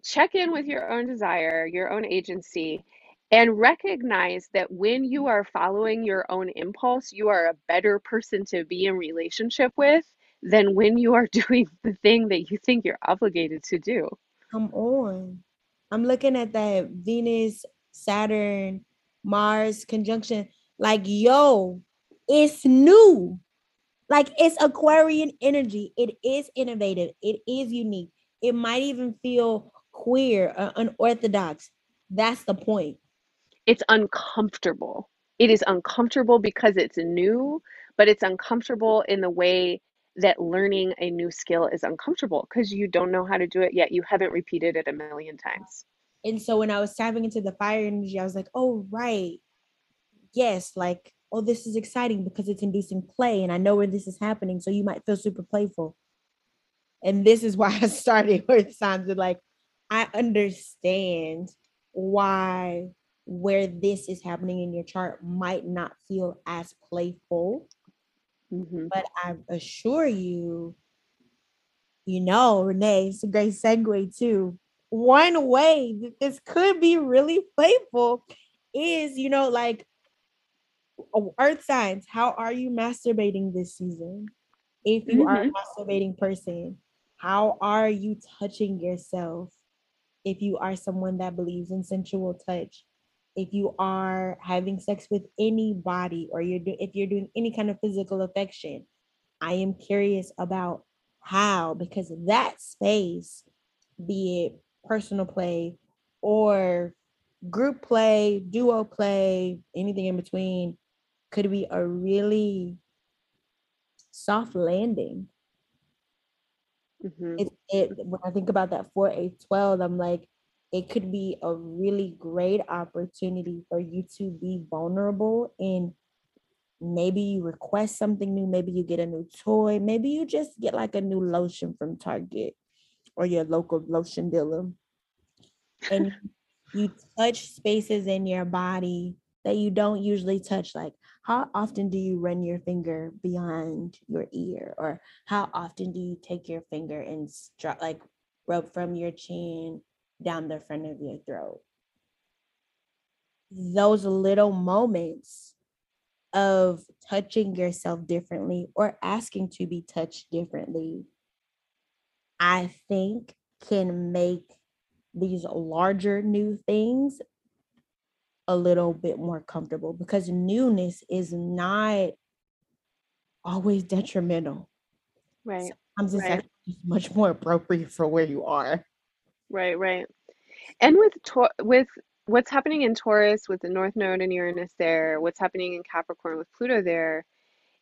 Speaker 3: check in with your own desire your own agency and recognize that when you mm-hmm. are following your own impulse you are a better person to be in relationship with than when you are doing the thing that you think you're obligated to do
Speaker 2: Come on. I'm looking at that Venus, Saturn, Mars conjunction. Like, yo, it's new. Like, it's Aquarian energy. It is innovative. It is unique. It might even feel queer or unorthodox. That's the point.
Speaker 3: It's uncomfortable it is uncomfortable because it's new but it's uncomfortable in the way that learning a new skill is uncomfortable because you don't know how to do it yet you haven't repeated it a million times
Speaker 2: And so when I was tapping into the fire energy, I was like, oh, right. Yes, like, oh, this is exciting because it's inducing play and I know where this is happening. So you might feel super playful. And this is why I started with signs of like, I understand why where this is happening in your chart might not feel as playful,
Speaker 3: hmm
Speaker 2: but I assure you, you know, Renee, it's a great segue too. One way that this could be really playful is, you know, like oh, earth signs, how are you masturbating this season? If you mm-hmm. are a mm-hmm. masturbating person, how are you touching yourself? If you are someone that believes in sensual touch, if you are having sex with anybody or you're do- if you're doing any kind of physical affection, I am curious about how because that space, be it personal play or group play, duo play, anything in between, could be a really soft landing. Mm-hmm. It, it when I think about that 4 8 12, I'm like, it could be a really great opportunity for you to be vulnerable and maybe you request something new maybe you get a new toy maybe you just get like a new lotion from target or your local lotion dealer. And you touch spaces in your body that you don't usually touch like how often do you run your finger beyond your ear? Or how often do you take your finger and stru- like rub from your chin down the front of your throat those little moments of touching yourself differently or asking to be touched differently i think can make these larger new things a little bit more comfortable because newness is not always detrimental.
Speaker 3: Right.
Speaker 2: Sometimes it's right. actually much more appropriate for where you are.
Speaker 3: Right, right. And with with what's happening in Taurus with the North Node and Uranus there, what's happening in Capricorn with Pluto there,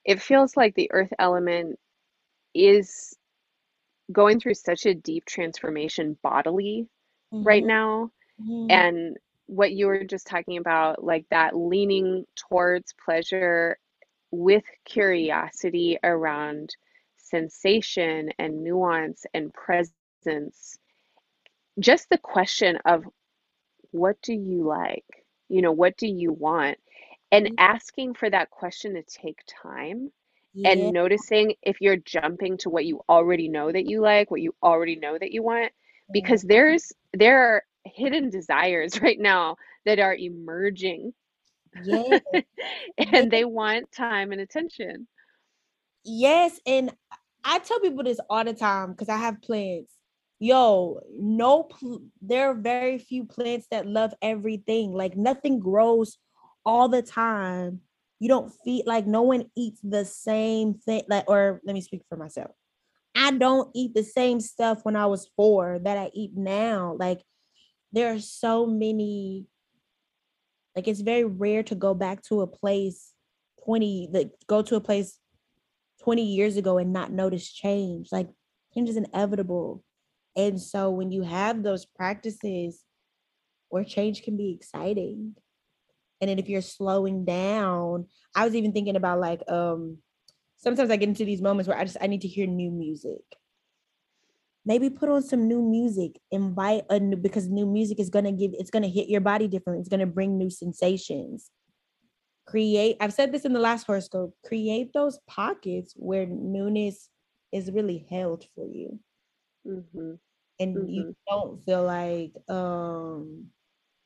Speaker 3: it feels like the earth element is going through such a deep transformation bodily mm-hmm. right now. Mm-hmm. And what you were just talking about, like that leaning towards pleasure with curiosity around sensation and nuance and presence. Just the question of what do you like? You know, what do you want? And mm-hmm. asking for that question to take time yeah. and noticing if you're jumping to what you already know that you like, what you already know that you want, because there's there are hidden desires right now that are emerging. Yeah. and they want time and attention.
Speaker 2: Yes, and I tell people this all the time because I have plants. Yo, no, pl- there are very few plants that love everything. Like nothing grows all the time. You don't feed like no one eats the same thing. Like, or let me speak for myself. I don't eat the same stuff when I was four that I eat now. Like there are so many, like it's very rare to go back to a place 20, like go to a place 20 years ago and not notice change. Like change is inevitable. And so when you have those practices where change can be exciting. And then if you're slowing down, I was even thinking about like um sometimes I get into these moments where I just I need to hear new music. Maybe put on some new music, invite a new because new music is gonna give it's gonna hit your body differently. It's gonna bring new sensations. Create, I've said this in the last horoscope, create those pockets where newness is really held for you. Mm-hmm. And mm-hmm. you don't feel like um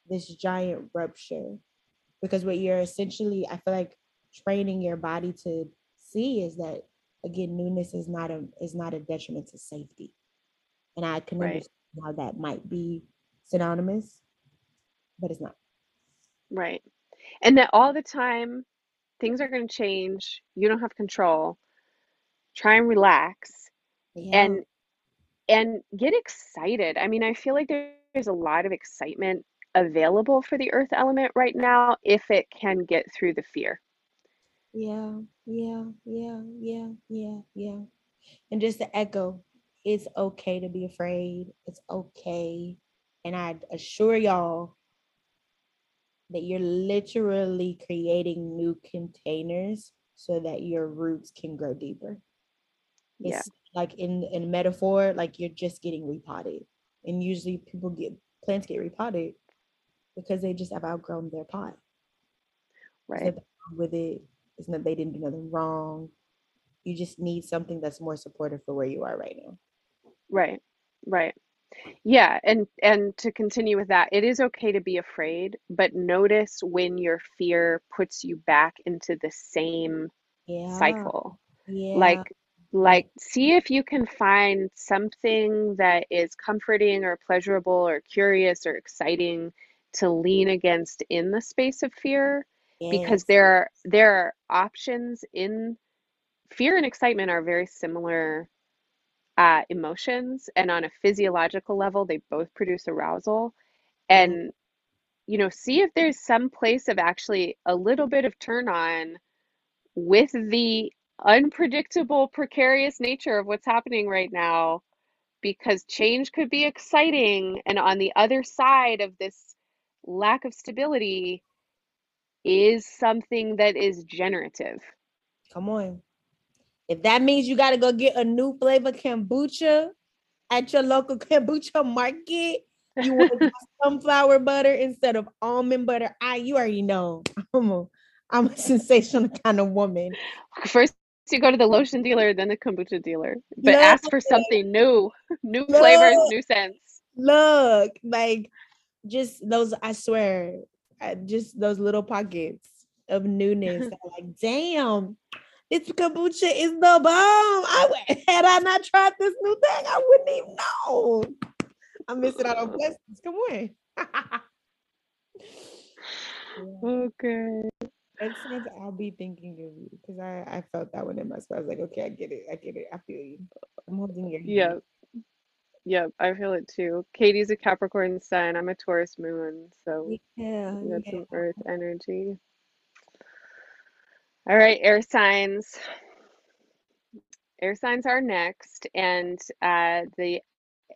Speaker 2: this giant rupture. Because what you're essentially, I feel like training your body to see is that again, newness is not a is not a detriment to safety. And I can right. understand how that might be synonymous, but it's not.
Speaker 3: Right. And that all the time things are going to change. You don't have control. Try and relax. Yeah. And and get excited. I mean, I feel like there's a lot of excitement available for the earth element right now if it can get through the fear.
Speaker 2: Yeah, yeah, yeah, yeah, yeah, yeah. And just to echo, it's okay to be afraid. It's okay. And I assure y'all that you're literally creating new containers so that your roots can grow deeper. It's yeah. Like in in metaphor, like you're just getting repotted. And usually people get plants get repotted because they just have outgrown their pot.
Speaker 3: Right. So
Speaker 2: with it it's not they didn't do nothing wrong. You just need something that's more supportive for where you are right now.
Speaker 3: Right. Right. Yeah, and and to continue with that, it is okay to be afraid, but notice when your fear puts you back into the same
Speaker 2: Yeah.
Speaker 3: cycle.
Speaker 2: Yeah.
Speaker 3: Like
Speaker 2: Like,
Speaker 3: see if you can find something that is comforting or pleasurable or curious or exciting to lean against in the space of fear because there are there are options in fear and excitement are very similar uh, emotions and on a physiological level they both produce arousal and you know see if there's some place of actually a little bit of turn on with the unpredictable precarious nature of what's happening right now because change could be exciting and on the other side of this lack of stability is something that is generative
Speaker 2: come on. If that means you got to go get a new flavor kombucha at your local kombucha market, you want sunflower butter instead of almond butter. I you already know I'm a I'm a sensational kind of woman.
Speaker 3: First, you go to the lotion dealer, then the kombucha dealer, but
Speaker 2: Look,
Speaker 3: ask for something new, new flavors, new scents.
Speaker 2: look, like just those. I swear, just those little pockets of newness. Like, damn, this kombucha is the bomb. I had I not tried this new thing, I wouldn't even know. I'm missing out on blessings. Come on.
Speaker 3: Okay.
Speaker 2: Next time I'll be thinking of you because I, I felt that one in my spirit. I was like, okay, I get it. I get it. I feel you. I'm holding your hand.
Speaker 3: Yeah. Yep. I feel it too. Katie's a Capricorn sun. I'm a Taurus moon. So
Speaker 2: Yeah,
Speaker 3: we got
Speaker 2: yeah.
Speaker 3: some earth energy. All right, air signs. Air signs are next. And uh, the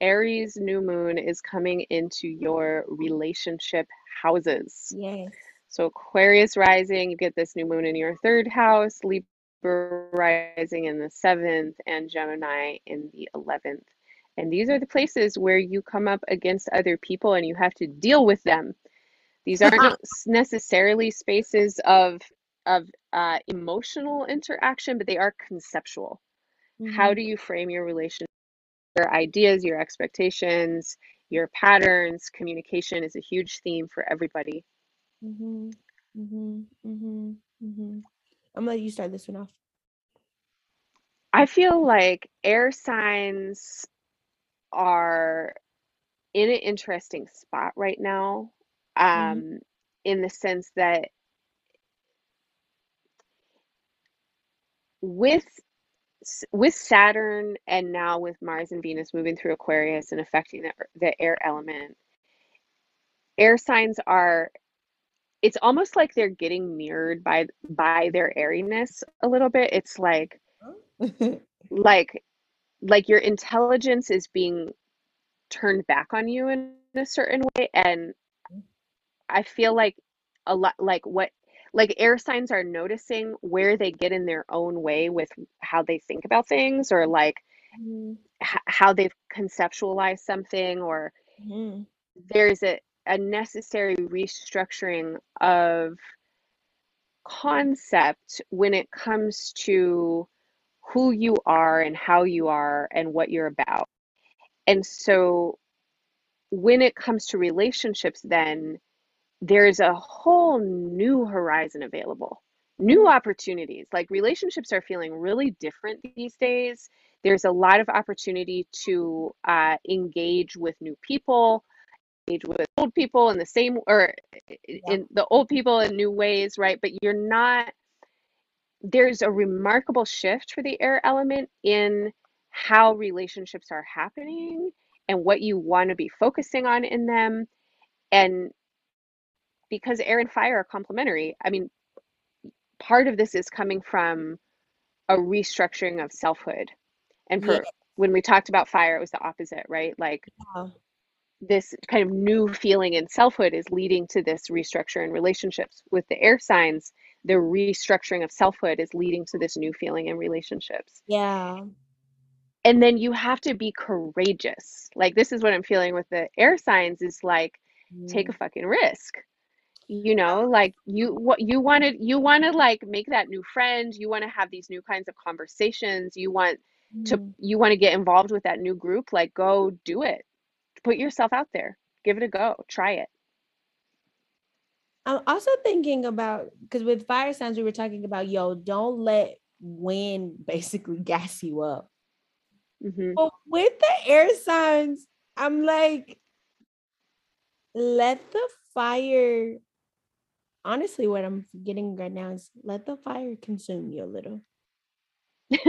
Speaker 3: Aries new moon is coming into your relationship houses.
Speaker 2: Yes.
Speaker 3: So Aquarius rising, you get this new moon in your third house, Libra rising in the seventh, and Gemini in the 11th. And these are the places where you come up against other people and you have to deal with them. These aren't necessarily spaces of of uh, emotional interaction, but they are conceptual. How
Speaker 2: Mhm.
Speaker 3: do you frame your relationship? Your ideas, your expectations, your patterns, communication is a huge theme for everybody.
Speaker 2: Mhm. Mhm. Mhm. Mhm. I'm gonna let you start this one off.
Speaker 3: I feel like air signs are in an interesting spot right now,
Speaker 2: Mhm.
Speaker 3: um, in the sense that with with Saturn and now with Mars and Venus moving through Aquarius and affecting the, the air element, air signs are it's almost like they're getting mirrored by by their airiness a little bit. It's like like like your intelligence is being turned back on you in a certain way and I feel like a lot like what like air signs are noticing where they get in their own way with how they think about things or like
Speaker 2: Mhm.
Speaker 3: h- how they've conceptualized something or
Speaker 2: Mhm.
Speaker 3: there's a, a necessary restructuring of concept when it comes to who you are and how you are and what you're about. And so when it comes to relationships, then there's a whole new horizon available, new opportunities. Like relationships are feeling really different these days. There's a lot of opportunity to uh, engage with new people, with old people in the same or
Speaker 2: Yeah.
Speaker 3: in the old people in new ways, right? But you're not, there's a remarkable shift for the air element in how relationships are happening and what you want to be focusing on in them. And because air and fire are complementary, I mean, part of this is coming from a restructuring of selfhood. And
Speaker 2: Yeah.
Speaker 3: when we talked about fire, it was the opposite, right? Like this kind of new feeling in selfhood is leading to this restructure in relationships. With the air signs, the restructuring of selfhood is leading to this new feeling in relationships.
Speaker 2: Yeah.
Speaker 3: And then you have to be courageous. Like this is what I'm feeling with the air signs is like take a
Speaker 2: Mm.
Speaker 3: fucking risk. You know, like you what you wanted you want to like make that new friend, you want to have these new kinds of conversations, you want to
Speaker 2: Mhm.
Speaker 3: you want to get involved with that new group, like go do it. Put yourself out there. Give it a go. Try it.
Speaker 2: I'm also thinking about because with fire signs, we were talking about, yo, don't let wind basically gas you up. Mm-hmm. But with the air signs, I'm like, let the fire. Honestly, what I'm getting right now is let the fire consume you a little.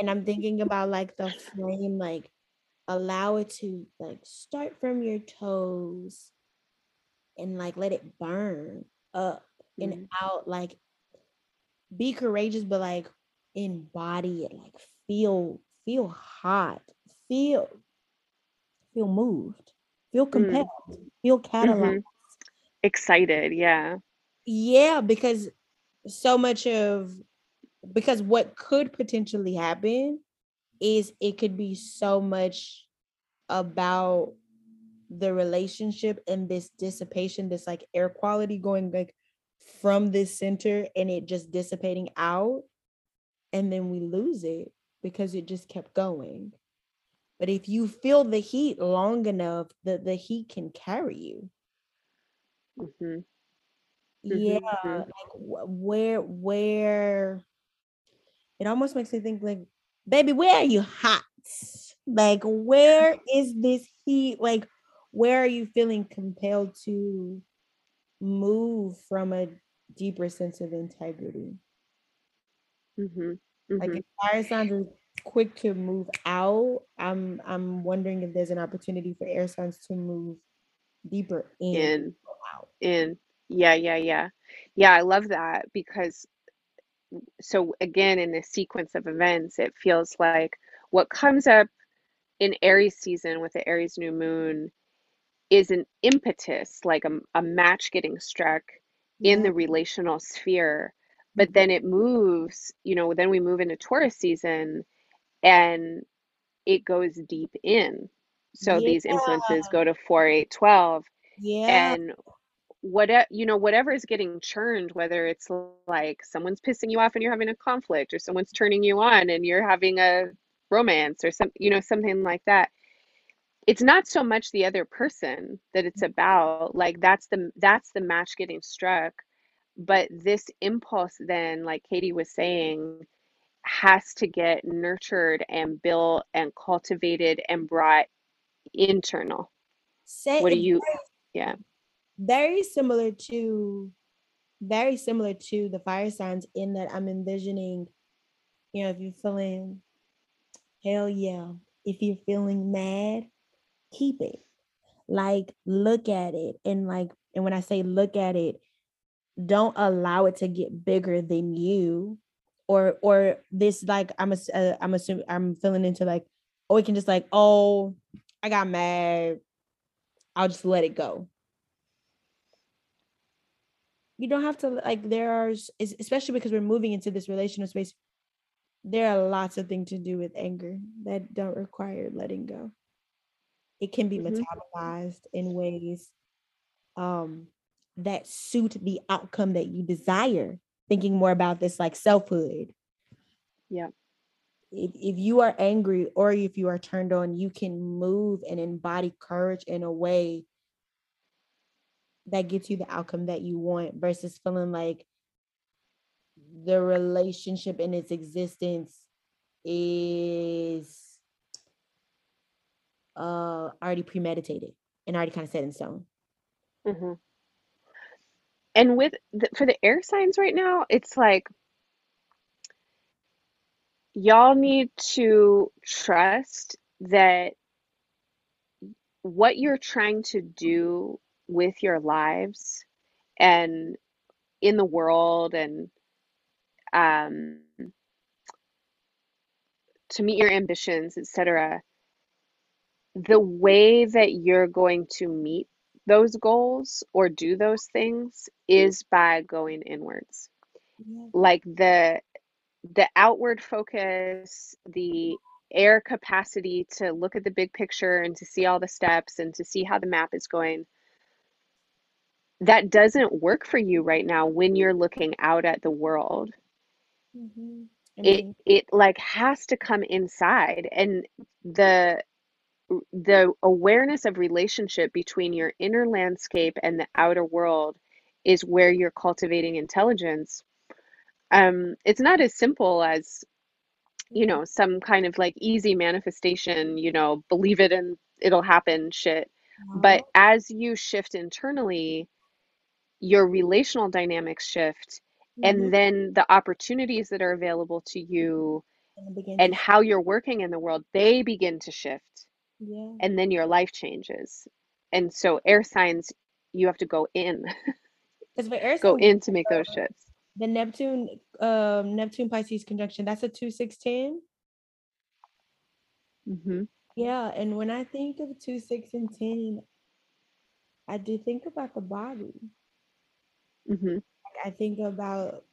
Speaker 2: and I'm thinking about like the flame, like allow it to like start from your toes and like let it burn up mm-hmm. and out like be courageous but like embody it like feel feel hot feel feel moved feel mm. compelled mm. feel catalyzed mm-hmm.
Speaker 3: excited yeah
Speaker 2: yeah because so much of because what could potentially happen is it could be so much about the relationship and this dissipation, this like air quality going like from this center and it just dissipating out. And then we lose it because it just kept going. But if you feel the heat long enough, the, the heat can carry you. Mm-hmm. Yeah, mm-hmm. like where where it almost makes me think like, baby, where are you hot? Like, where is this heat? Like, where are you feeling compelled to move from a deeper sense of integrity? Mm-hmm. Mm-hmm. Like if fire signs are quick to move out, I'm I'm wondering if there's an opportunity for air signs to move deeper in.
Speaker 3: In. In. Yeah, yeah, yeah. Yeah, I love that because so again in this sequence of events, it feels like what comes up in Aries season with the Aries new moon is an impetus, like a, a match getting struck yeah. in the relational sphere. But mm-hmm. then it moves, you know, then we move into Taurus season and it goes deep in. So yeah. these influences go to 4, 8, 12. Yeah. And what you know whatever is getting churned whether it's like someone's pissing you off and you're having a conflict or someone's turning you on and you're having a romance or some you know something like that it's not so much the other person that it's about like that's the that's the match getting struck but this impulse then like katie was saying has to get nurtured and built and cultivated and brought internal. Say, what do you yeah
Speaker 2: very similar to very similar to the fire signs in that i'm envisioning you know if you're feeling hell yeah if you're feeling mad keep it. Like look at it and like and when I say look at it, don't allow it to get bigger than you or or this like I'm uh, I'm assuming I'm feeling into like oh we can just like oh I got mad I'll just let it go. You don't have to like there are especially because we're moving into this relational space there are lots of things to do with anger that don't require letting go. It can be mm-hmm. metabolized in ways um, that suit the outcome that you desire thinking more about this like selfhood.
Speaker 3: Yeah.
Speaker 2: If, if you are angry or if you are turned on you can move and embody courage in a way that gets you the outcome that you want versus feeling like the relationship in its existence is uh already premeditated and already kind of set in stone. Mm-hmm.
Speaker 3: And with the, for the air signs right now, it's like y'all need to trust that what you're trying to do with your lives and in the world and um, to meet your ambitions, etc the way that you're going to meet those goals or do those things is by going inwards yeah. like the the outward focus the air capacity to look at the big picture and to see all the steps and to see how the map is going that doesn't work for you right now when you're looking out at the world mm-hmm. it it like has to come inside and the the awareness of relationship between your inner landscape and the outer world is where you're cultivating intelligence. Um, it's not as simple as, you know, some kind of like easy manifestation, you know, believe it and it'll happen shit. But as you shift internally, your relational dynamics shift, and
Speaker 2: Mhm.
Speaker 3: then the opportunities that are available to you
Speaker 2: And it begin
Speaker 3: and
Speaker 2: to
Speaker 3: how you're working in the world, they begin to shift,
Speaker 2: Yeah.
Speaker 3: and then your life changes. And so air signs, you have to go in go in to make those shifts.
Speaker 2: the Neptune, um, Neptune Pisces conjunction, that's a 2-6-10?
Speaker 3: Mhm.
Speaker 2: Yeah, and when I think of 2, 6, and 10 I do think about the body.
Speaker 3: Mhm.
Speaker 2: I think about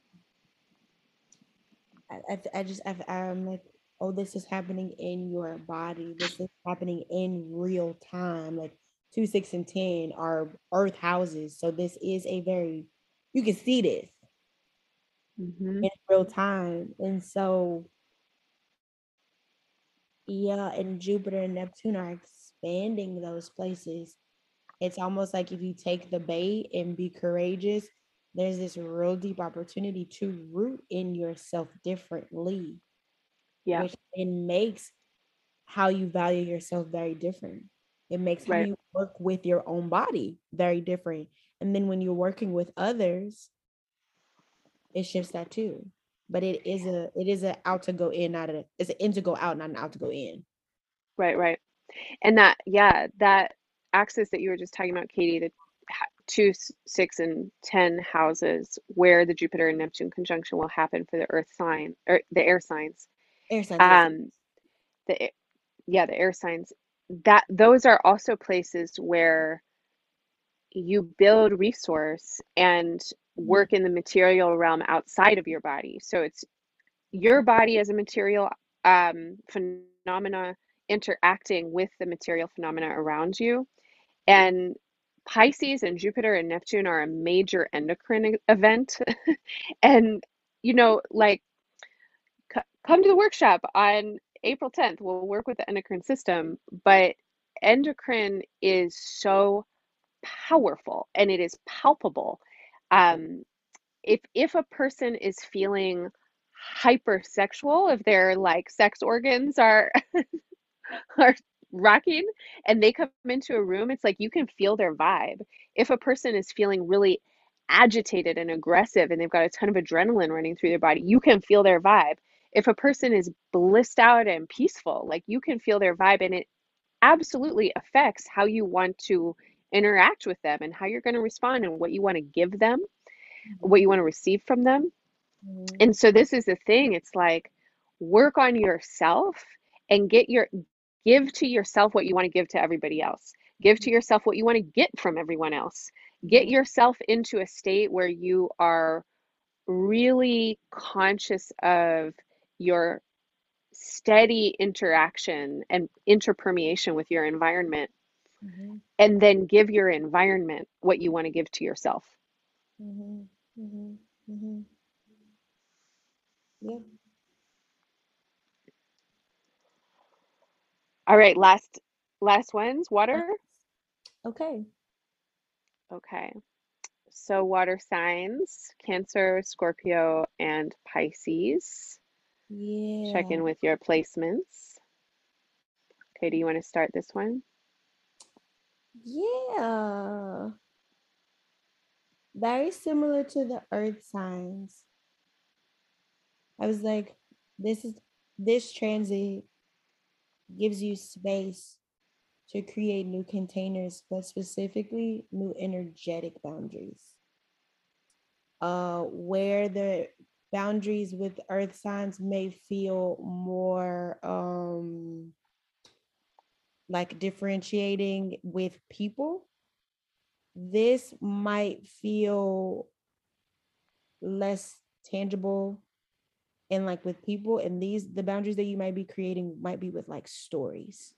Speaker 2: I I I just I've I'm like, "Oh, this is happening in your body. This is happening in real time." Like, 2, 6, and 10 are earth houses, so this is a very you can see this
Speaker 3: Mhm.
Speaker 2: in real time, and so Yeah, and Jupiter and Neptune are expanding those places. It's almost like if you take the bait and be courageous, there's this real deep opportunity to root in yourself differently,
Speaker 3: Yeah.
Speaker 2: which it makes how you value yourself very different. It makes how
Speaker 3: Right.
Speaker 2: you work with your own body very different, and then when you're working with others it shifts that too. But it is a it is a out to go in, not a it's an in to go out, not an out to go in.
Speaker 3: Right, right. And that yeah, that access that you were just talking about, Katie, the ha 2, s 6, and 10 houses where the Jupiter and Neptune conjunction will happen for the earth sign or the air signs.
Speaker 2: Air signs.
Speaker 3: Um, the yeah, the air signs. That those are also places where you build resource and
Speaker 2: Mhm.
Speaker 3: work in the material realm outside of your body. So it's your body as a material, um, phenomena interacting with the material phenomena around you. And Pisces and Jupiter and Neptune are a major endocrine event. And, you know, like co come to the workshop on April 10th. We'll work with the endocrine system, but endocrine is so powerful and it is palpable. Um, if if a person is feeling hypersexual, if their, like, sex organs are are rocking and they come into a room, it's like you can feel their vibe. If a person is feeling really agitated and aggressive and they've got a ton of adrenaline running through their body, you can feel their vibe. If a person is blissed out and peaceful, like, you can feel their vibe, and it absolutely affects how you want to interact with them and how you're gonna respond and what you wanna give them, what
Speaker 2: Mhm.
Speaker 3: you wanna receive from them.
Speaker 2: Mhm.
Speaker 3: And so this is the thing, it's like, work on yourself and get your give to yourself what you wanna give to everybody else. Give to yourself what you wanna get from everyone else. Get yourself into a state where you are really conscious of your steady interaction and interpermeation with your environment
Speaker 2: Mhm.
Speaker 3: and then give your environment what you wanna give to yourself.
Speaker 2: Mhm, mhm, mhm. Yep.
Speaker 3: Alright, last last ones, water?
Speaker 2: Okay.
Speaker 3: Okay. So water signs, Cancer, Scorpio, and Pisces.
Speaker 2: Yeah.
Speaker 3: Check in with your placements. Okay, do you wanna start this one?
Speaker 2: Yeah. Very similar to the earth signs. I was like, this is this transit gives you space to create new containers, but specifically new energetic boundaries. Uh, where the boundaries with earth signs may feel more um like differentiating with people, this might feel less tangible and like with people and these the boundaries that you might be creating might be with like stories.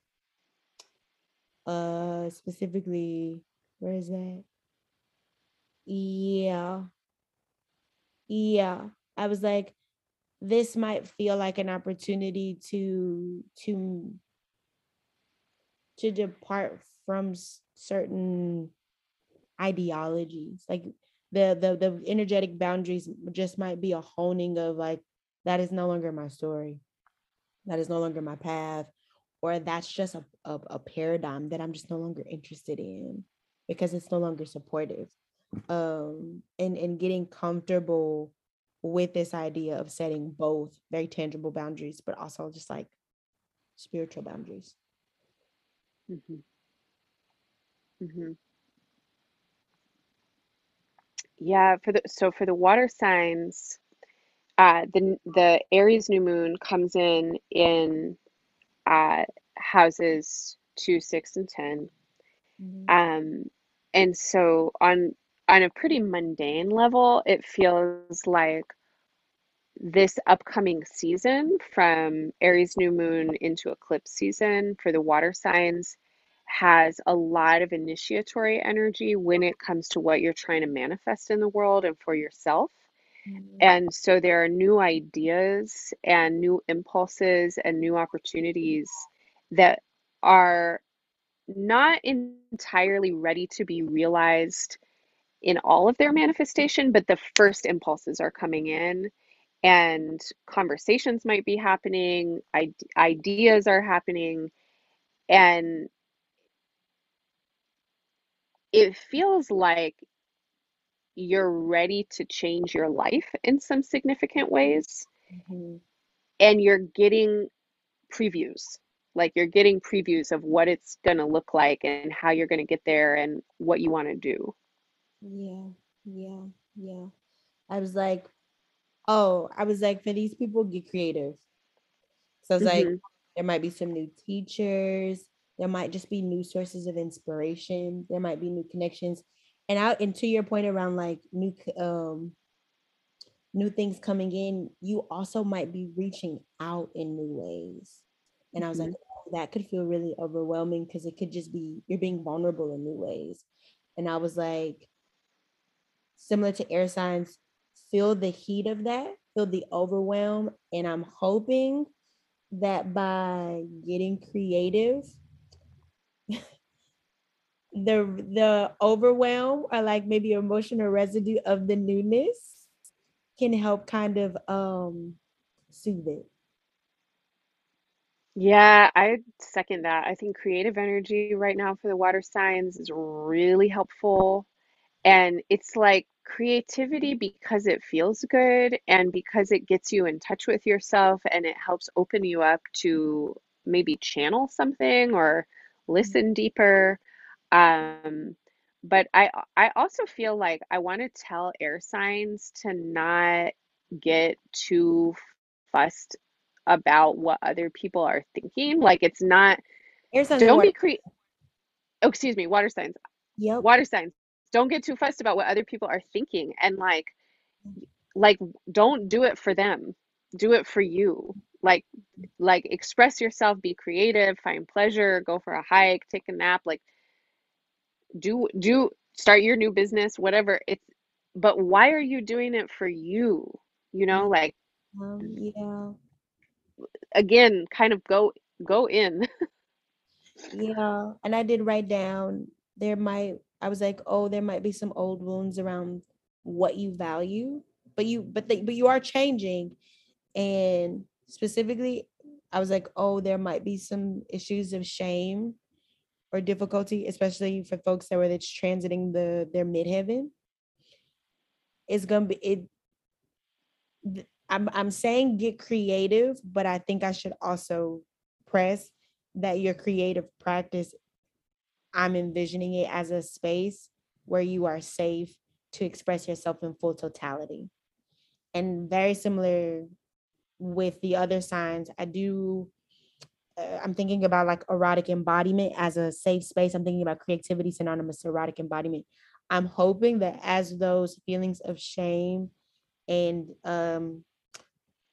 Speaker 2: Uh specifically, where is that? Yeah. Yeah. I was like, this might feel like an opportunity to to to depart from certain ideologies like the the the energetic boundaries just might be a honing of like that is no longer my story that is no longer my path or that's just a, a, a paradigm that i'm just no longer interested in because it's no longer supportive um and and getting comfortable with this idea of setting both very tangible boundaries but also just like spiritual boundaries mm-hmm.
Speaker 3: Mm-hmm. Yeah, for the so for the water signs, uh, the the Aries new moon comes in in uh, houses two, six, and 10 mm-hmm. Um, and so on on a pretty mundane level, it feels like this upcoming season from Aries new moon into eclipse season for the water signs has a lot of initiatory energy when it comes to what you're trying to manifest in the world and for yourself. Mm-hmm. And so there are new ideas and new impulses and new opportunities that are not entirely ready to be realized in all of their manifestation, but the first impulses are coming in and conversations might be happening, ideas are happening, and it feels like you're ready to change your life in some significant ways mm-hmm. and you're getting previews like you're getting previews of what it's going to look like and how you're going to get there and what you want to do
Speaker 2: yeah yeah yeah i was like oh i was like for these people get creative so it's mm-hmm. like there might be some new teachers there might just be new sources of inspiration. There might be new connections. And out and to your point around like new um new things coming in, you also might be reaching out in new ways. And I was mm-hmm. like, oh, that could feel really overwhelming because it could just be you're being vulnerable in new ways. And I was like, similar to air signs, feel the heat of that, feel the overwhelm. And I'm hoping that by getting creative the the overwhelm or like maybe emotional residue of the newness can help kind of um soothe it.
Speaker 3: Yeah, I second that. I think creative energy right now for the water signs is really helpful. And it's like creativity because it feels good and because it gets you in touch with yourself and it helps open you up to maybe channel something or listen deeper. Um, but I I also feel like I want to tell air signs to not get too fussed about what other people are thinking. Like it's not air signs don't be cre- oh excuse me, water signs. Yep. Water signs. Don't get too fussed about what other people are thinking and like like don't do it for them. Do it for you like like express yourself be creative find pleasure go for a hike take a nap like do do start your new business whatever it's but why are you doing it for you? You know like um, yeah. again kind of go go in.
Speaker 2: Yeah and i did write down there might i was like oh there might be some old wounds around what you value but you but they, but you are changing. And specifically, I was like, oh, there might be some issues of shame or difficulty, especially for folks that were that's transiting the their midheaven. It's gonna be it. I'm I'm saying get creative, but I think I should also press that your creative practice. I'm envisioning it as a space where you are safe to express yourself in full totality. And very similar with the other signs, I do. Uh, I'm thinking about like erotic embodiment as a safe space. I'm thinking about creativity synonymous to erotic embodiment. I'm hoping that as those feelings of shame and um,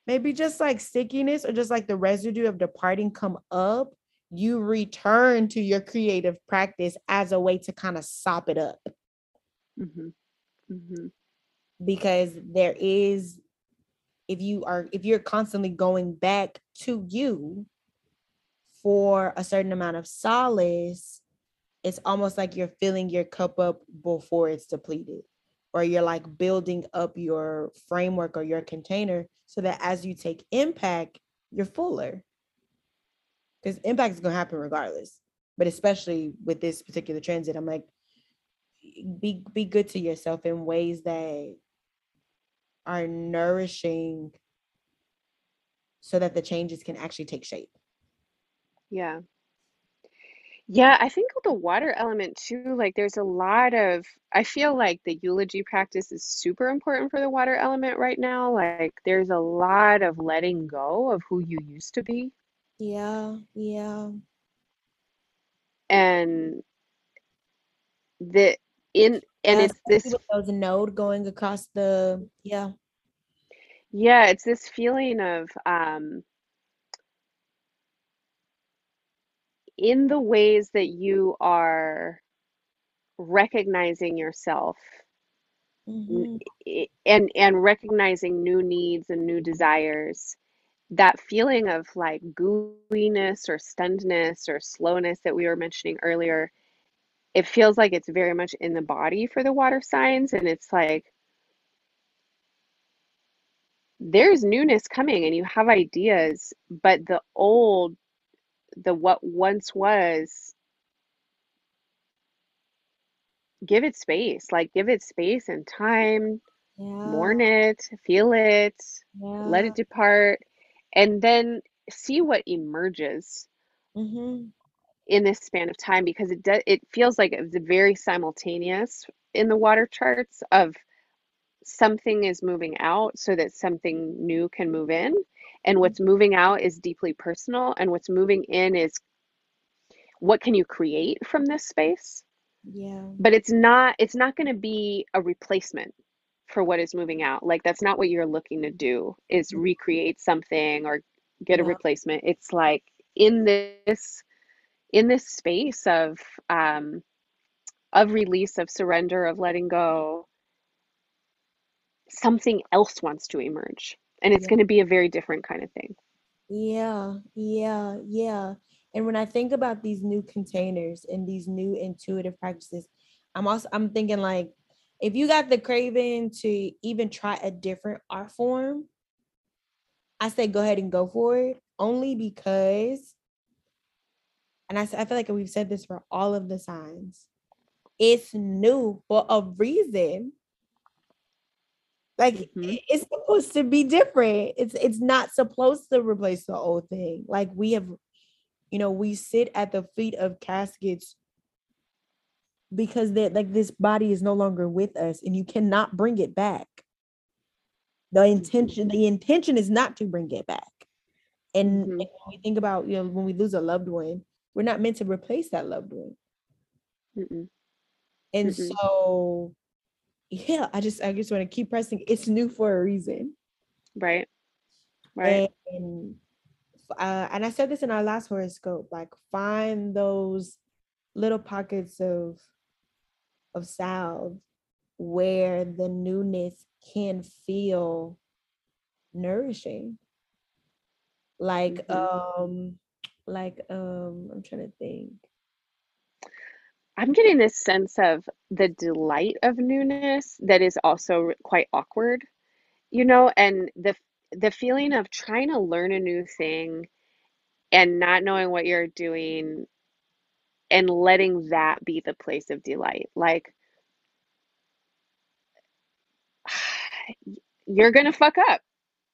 Speaker 2: maybe just like stickiness or just like the residue of departing come up, you return to your creative practice as a way to kind of sop it up. Mm-hmm. Mm-hmm. Because there is if you are if you're constantly going back to you for a certain amount of solace, it's almost like you're filling your cup up before it's depleted, or you're like building up your framework or your container so that as you take impact, you're fuller. Because impact is going to happen regardless, but especially with this particular transit, I'm like, be be good to yourself in ways that are nourishing so that the changes can actually take shape.
Speaker 3: Yeah. Yeah, I think of the water element too, like there's a lot of, I feel like the eulogy practice is super important for the water element right now. Like there's a lot of letting go of who you used to be.
Speaker 2: Yeah, yeah.
Speaker 3: And the in and
Speaker 2: Yeah,
Speaker 3: it's this
Speaker 2: especially with those node going across the yeah.
Speaker 3: yeah, it's this feeling of um in the ways that you are recognizing yourself
Speaker 2: Mhm.
Speaker 3: and and recognizing new needs and new desires that feeling of like gooiness or stunnedness or slowness that we were mentioning earlier it feels like it's very much in the body for the water signs and it's like there's newness coming and you have ideas but the old the what once was give it space like give it space and time
Speaker 2: Yeah,
Speaker 3: mourn it feel it let it depart and then see what emerges
Speaker 2: Mm-hmm.
Speaker 3: in this span of time because it does it feels like it's very simultaneous in the water charts of something is moving out so that something new can move in and what's moving out is deeply personal and what's moving in is what can you create from this space?
Speaker 2: Yeah.
Speaker 3: but it's not it's not going to be a replacement for what is moving out. Like that's not what you're looking to do is recreate something or get a replacement. It's like in this in this space of um of release of surrender of letting go something else wants to emerge and it's
Speaker 2: Yeah.
Speaker 3: going to be a very different kind of thing
Speaker 2: Yeah, yeah, yeah. And when I think about these new containers and these new intuitive practices, I'm also I'm thinking like if you got the craving to even try a different art form, I say go ahead and go for it only because and I, I feel like we've said this for all of the signs. It's new for a reason. Like
Speaker 3: Mhm.
Speaker 2: it's supposed to be different. It's it's not supposed to replace the old thing. Like we have, you know, we sit at the feet of caskets because that like this body is no longer with us and you cannot bring it back. The intention, the intention is not to bring it back. And,
Speaker 3: Mhm.
Speaker 2: when we think about, you know, when we lose a loved one, we're not meant to replace that loved one.
Speaker 3: Mm-mm.
Speaker 2: And
Speaker 3: Mm-mm.
Speaker 2: so yeah, I just I just want to keep pressing. It's new for a reason.
Speaker 3: right right
Speaker 2: And uh, and I said this in our last horoscope, like find those little pockets of of salve where the newness can feel nourishing. Like
Speaker 3: Mhm.
Speaker 2: um like um I'm trying to think.
Speaker 3: I'm getting this sense of the delight of newness that is also quite awkward you know and the the feeling of trying to learn a new thing and not knowing what you're doing and letting that be the place of delight. Like you're gonna fuck up.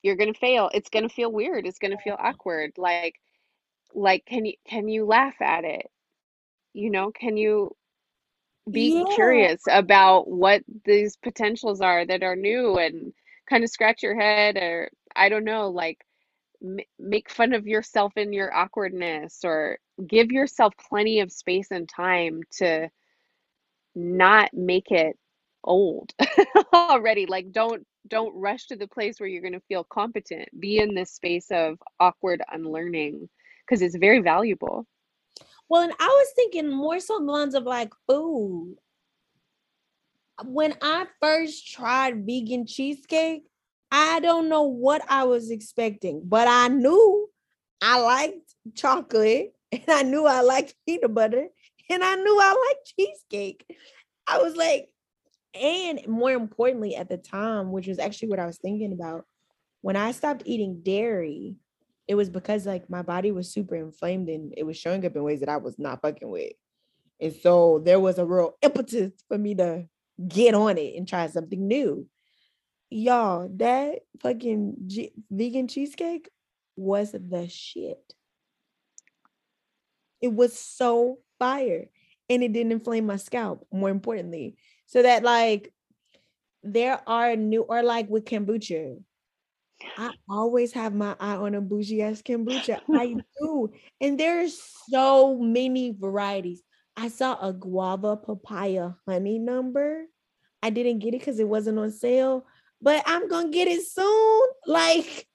Speaker 3: You're gonna fail. It's gonna feel weird. It's gonna feel awkward. Like like can you can you laugh at it you know can you be
Speaker 2: Yeah.
Speaker 3: curious about what these potentials are that are new and kind of scratch your head or I don't know like m- make fun of yourself in your awkwardness or give yourself plenty of space and time to not make it old already like don't don't rush to the place where you're going to feel competent be in this space of awkward unlearning because it's very valuable
Speaker 2: Well, and I was thinking more so lines of like food. When I first tried vegan cheesecake, I don't know what I was expecting, but I knew I liked chocolate and I knew I liked peanut butter and I knew I liked cheesecake. I was like, and more importantly, at the time, which was actually what I was thinking about, when I stopped eating dairy, it was because like my body was super inflamed and it was showing up in ways that I was not fucking with. And so there was a real impetus for me to get on it and try something new. Y'all, that fucking G- vegan cheesecake was the shit. It was so fire and it didn't inflame my scalp, more importantly. So that like there are new or like with kombucha. I always have my eye on a bougie ass kombucha. I do. And there's so many varieties. I saw a guava papaya honey number. I didn't get it because it wasn't on sale, but I'm gonna get it soon. Like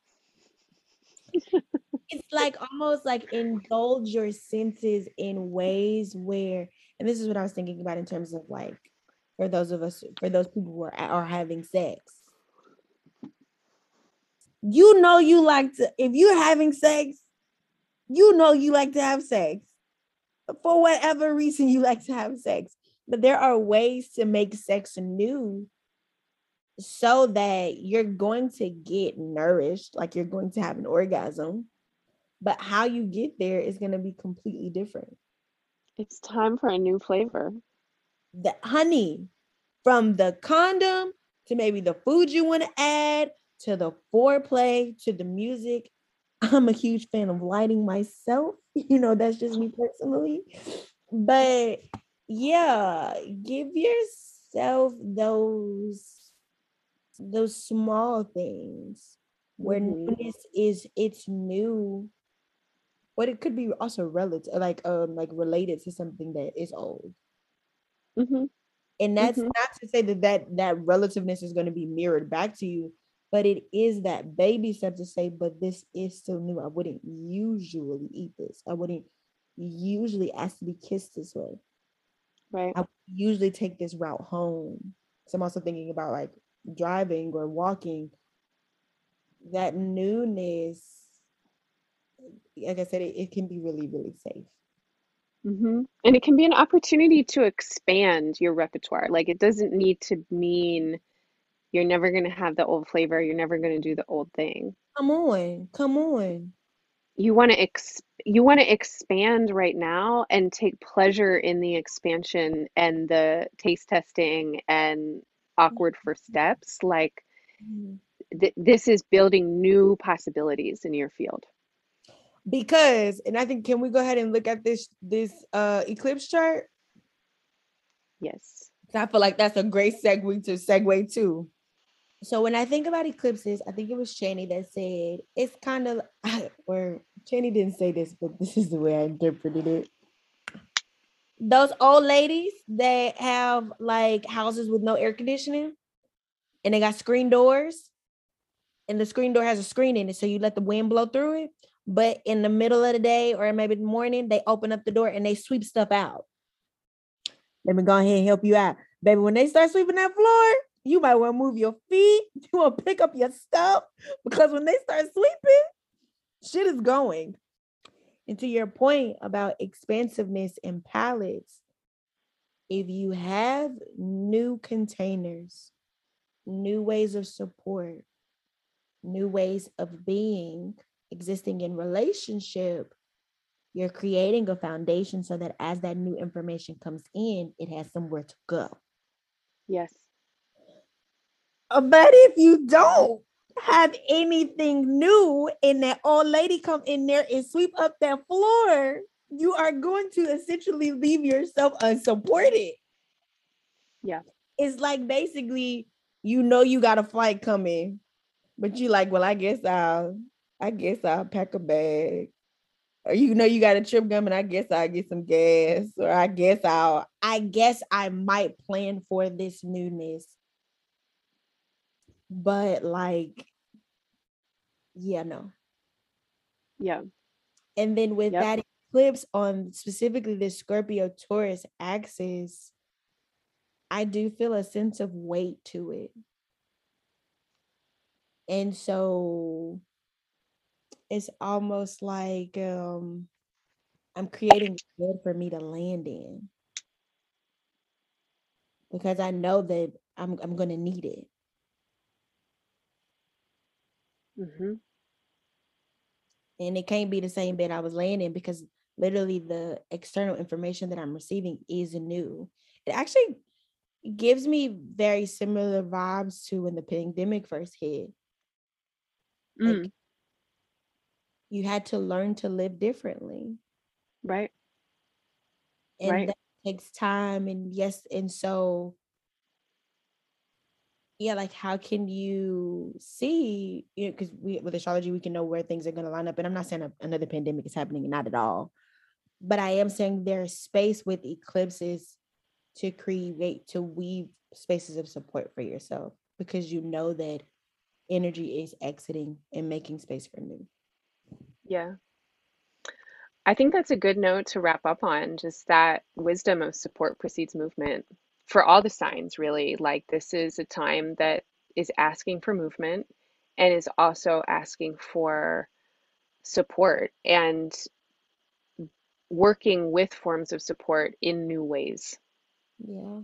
Speaker 2: it's like almost like indulge your senses in ways where, and this is what I was thinking about in terms of like for those of us, for those people who are, are having sex. You know, you like to, if you're having sex, you know, you like to have sex for whatever reason you like to have sex. But there are ways to make sex new so that you're going to get nourished, like you're going to have an orgasm. But how you get there is going to be completely different.
Speaker 4: It's time for a new flavor.
Speaker 2: The honey, from the condom to maybe the food you want to add to the foreplay to the music. I'm a huge fan of lighting myself. You know, that's just me personally. But yeah, give yourself those those small things where mm-hmm. newness is it's new but it could be also relative like um like related to something that is old mm-hmm. and that's mm-hmm. not to say that that that relativeness is going to be mirrored back to you but it is that baby step to say but this is still new i wouldn't usually eat this i wouldn't usually ask to be kissed this way
Speaker 4: right i
Speaker 2: usually take this route home so i'm also thinking about like driving or walking, that newness, like I said, it, it can be really, really safe.
Speaker 4: Mm-hmm. And it can be an opportunity to expand your repertoire. Like it doesn't need to mean you're never going to have the old flavor. You're never going to do the old thing.
Speaker 2: Come on, come on.
Speaker 4: You want to ex- you want to expand right now and take pleasure in the expansion and the taste testing and awkward first steps like mm-hmm. th- this is building new possibilities in your field
Speaker 2: because and i think can we go ahead and look at this this uh eclipse chart
Speaker 4: yes
Speaker 2: i feel like that's a great segue to segue too so when i think about eclipses i think it was Chani that said it's kind of or Chani didn't say this but this is the way i interpreted it. Those old ladies that have like houses with no air conditioning and they got screen doors and the screen door has a screen in it so you let the wind blow through it but in the middle of the day or maybe the morning they open up the door and they sweep stuff out. Let me go ahead and help you out. Baby when they start sweeping that floor you might want to move your feet you want to pick up your stuff because when they start sweeping shit is going and to your point about expansiveness and palettes, if you have new containers, new ways of support, new ways of being, existing in relationship, you're creating a foundation so that as that new information comes in, it has somewhere to go.
Speaker 4: Yes.
Speaker 2: Uh, but if you don't, have anything new and that old lady come in there and sweep up that floor, you are going to essentially leave yourself unsupported.
Speaker 4: Yeah.
Speaker 2: It's like basically you know you got a flight coming, but you like, well, I guess I'll I guess I'll pack a bag. Or you know you got a trip coming, I guess I'll get some gas. Or I guess I'll I guess I might plan for this newness but like yeah no
Speaker 4: yeah
Speaker 2: and then with yep. that eclipse on specifically the scorpio taurus axis i do feel a sense of weight to it and so it's almost like um I'm creating bed for me to land in because I know that I'm I'm gonna need it.
Speaker 3: Hmm
Speaker 2: And it can't be the same bed I was laying in because literally the external information that I'm receiving is new. It actually gives me very similar vibes to when the pandemic first hit. Like
Speaker 3: Mm,
Speaker 2: you had to learn to live differently.
Speaker 3: right,
Speaker 2: And
Speaker 3: right.
Speaker 2: that takes time. And yes, and so yeah, like how can you see, you know, because we with astrology, we can know where things are gonna line up. And I'm not saying a- another pandemic is happening, not at all. But I am saying there's space with eclipses to create, to weave spaces of support for yourself because you know that energy is exiting and making space for new.
Speaker 3: Yeah. I think that's a good note to wrap up on, just that wisdom of support precedes movement for all the signs, really. Like, this is a time that is asking for movement and is also asking for support and working with forms of support in new ways.
Speaker 2: Yeah,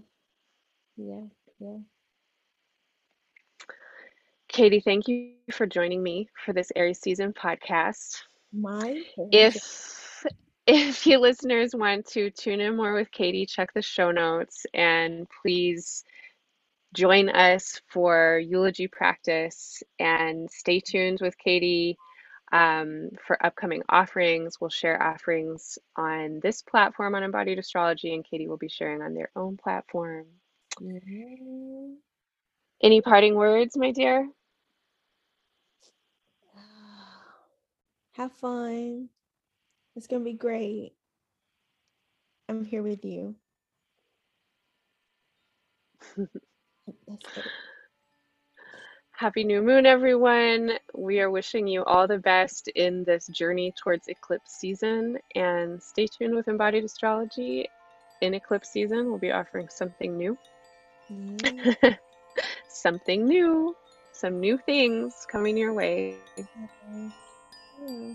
Speaker 2: yeah, yeah.
Speaker 3: Katie, thank you for joining me for this Aries season podcast.
Speaker 2: My pleasure.
Speaker 3: If if you listeners want to tune in more with Katie, check the show notes and please join us for eulogy practice and stay tuned with Katie um, for upcoming offerings. We'll share offerings on this platform on Embodied Astrology, and Katie will be sharing on their own platform.
Speaker 2: Yeah.
Speaker 3: Any parting words, my dear?
Speaker 2: Have fun. It's gonna be great. I'm here with you.
Speaker 3: Happy new moon, everyone. We are wishing you all the best in this journey towards eclipse season. And stay tuned with Embodied Astrology. In eclipse season, we'll be offering something new.
Speaker 2: Yeah. Mm.
Speaker 3: something new. Some new things coming your way.
Speaker 2: Yeah.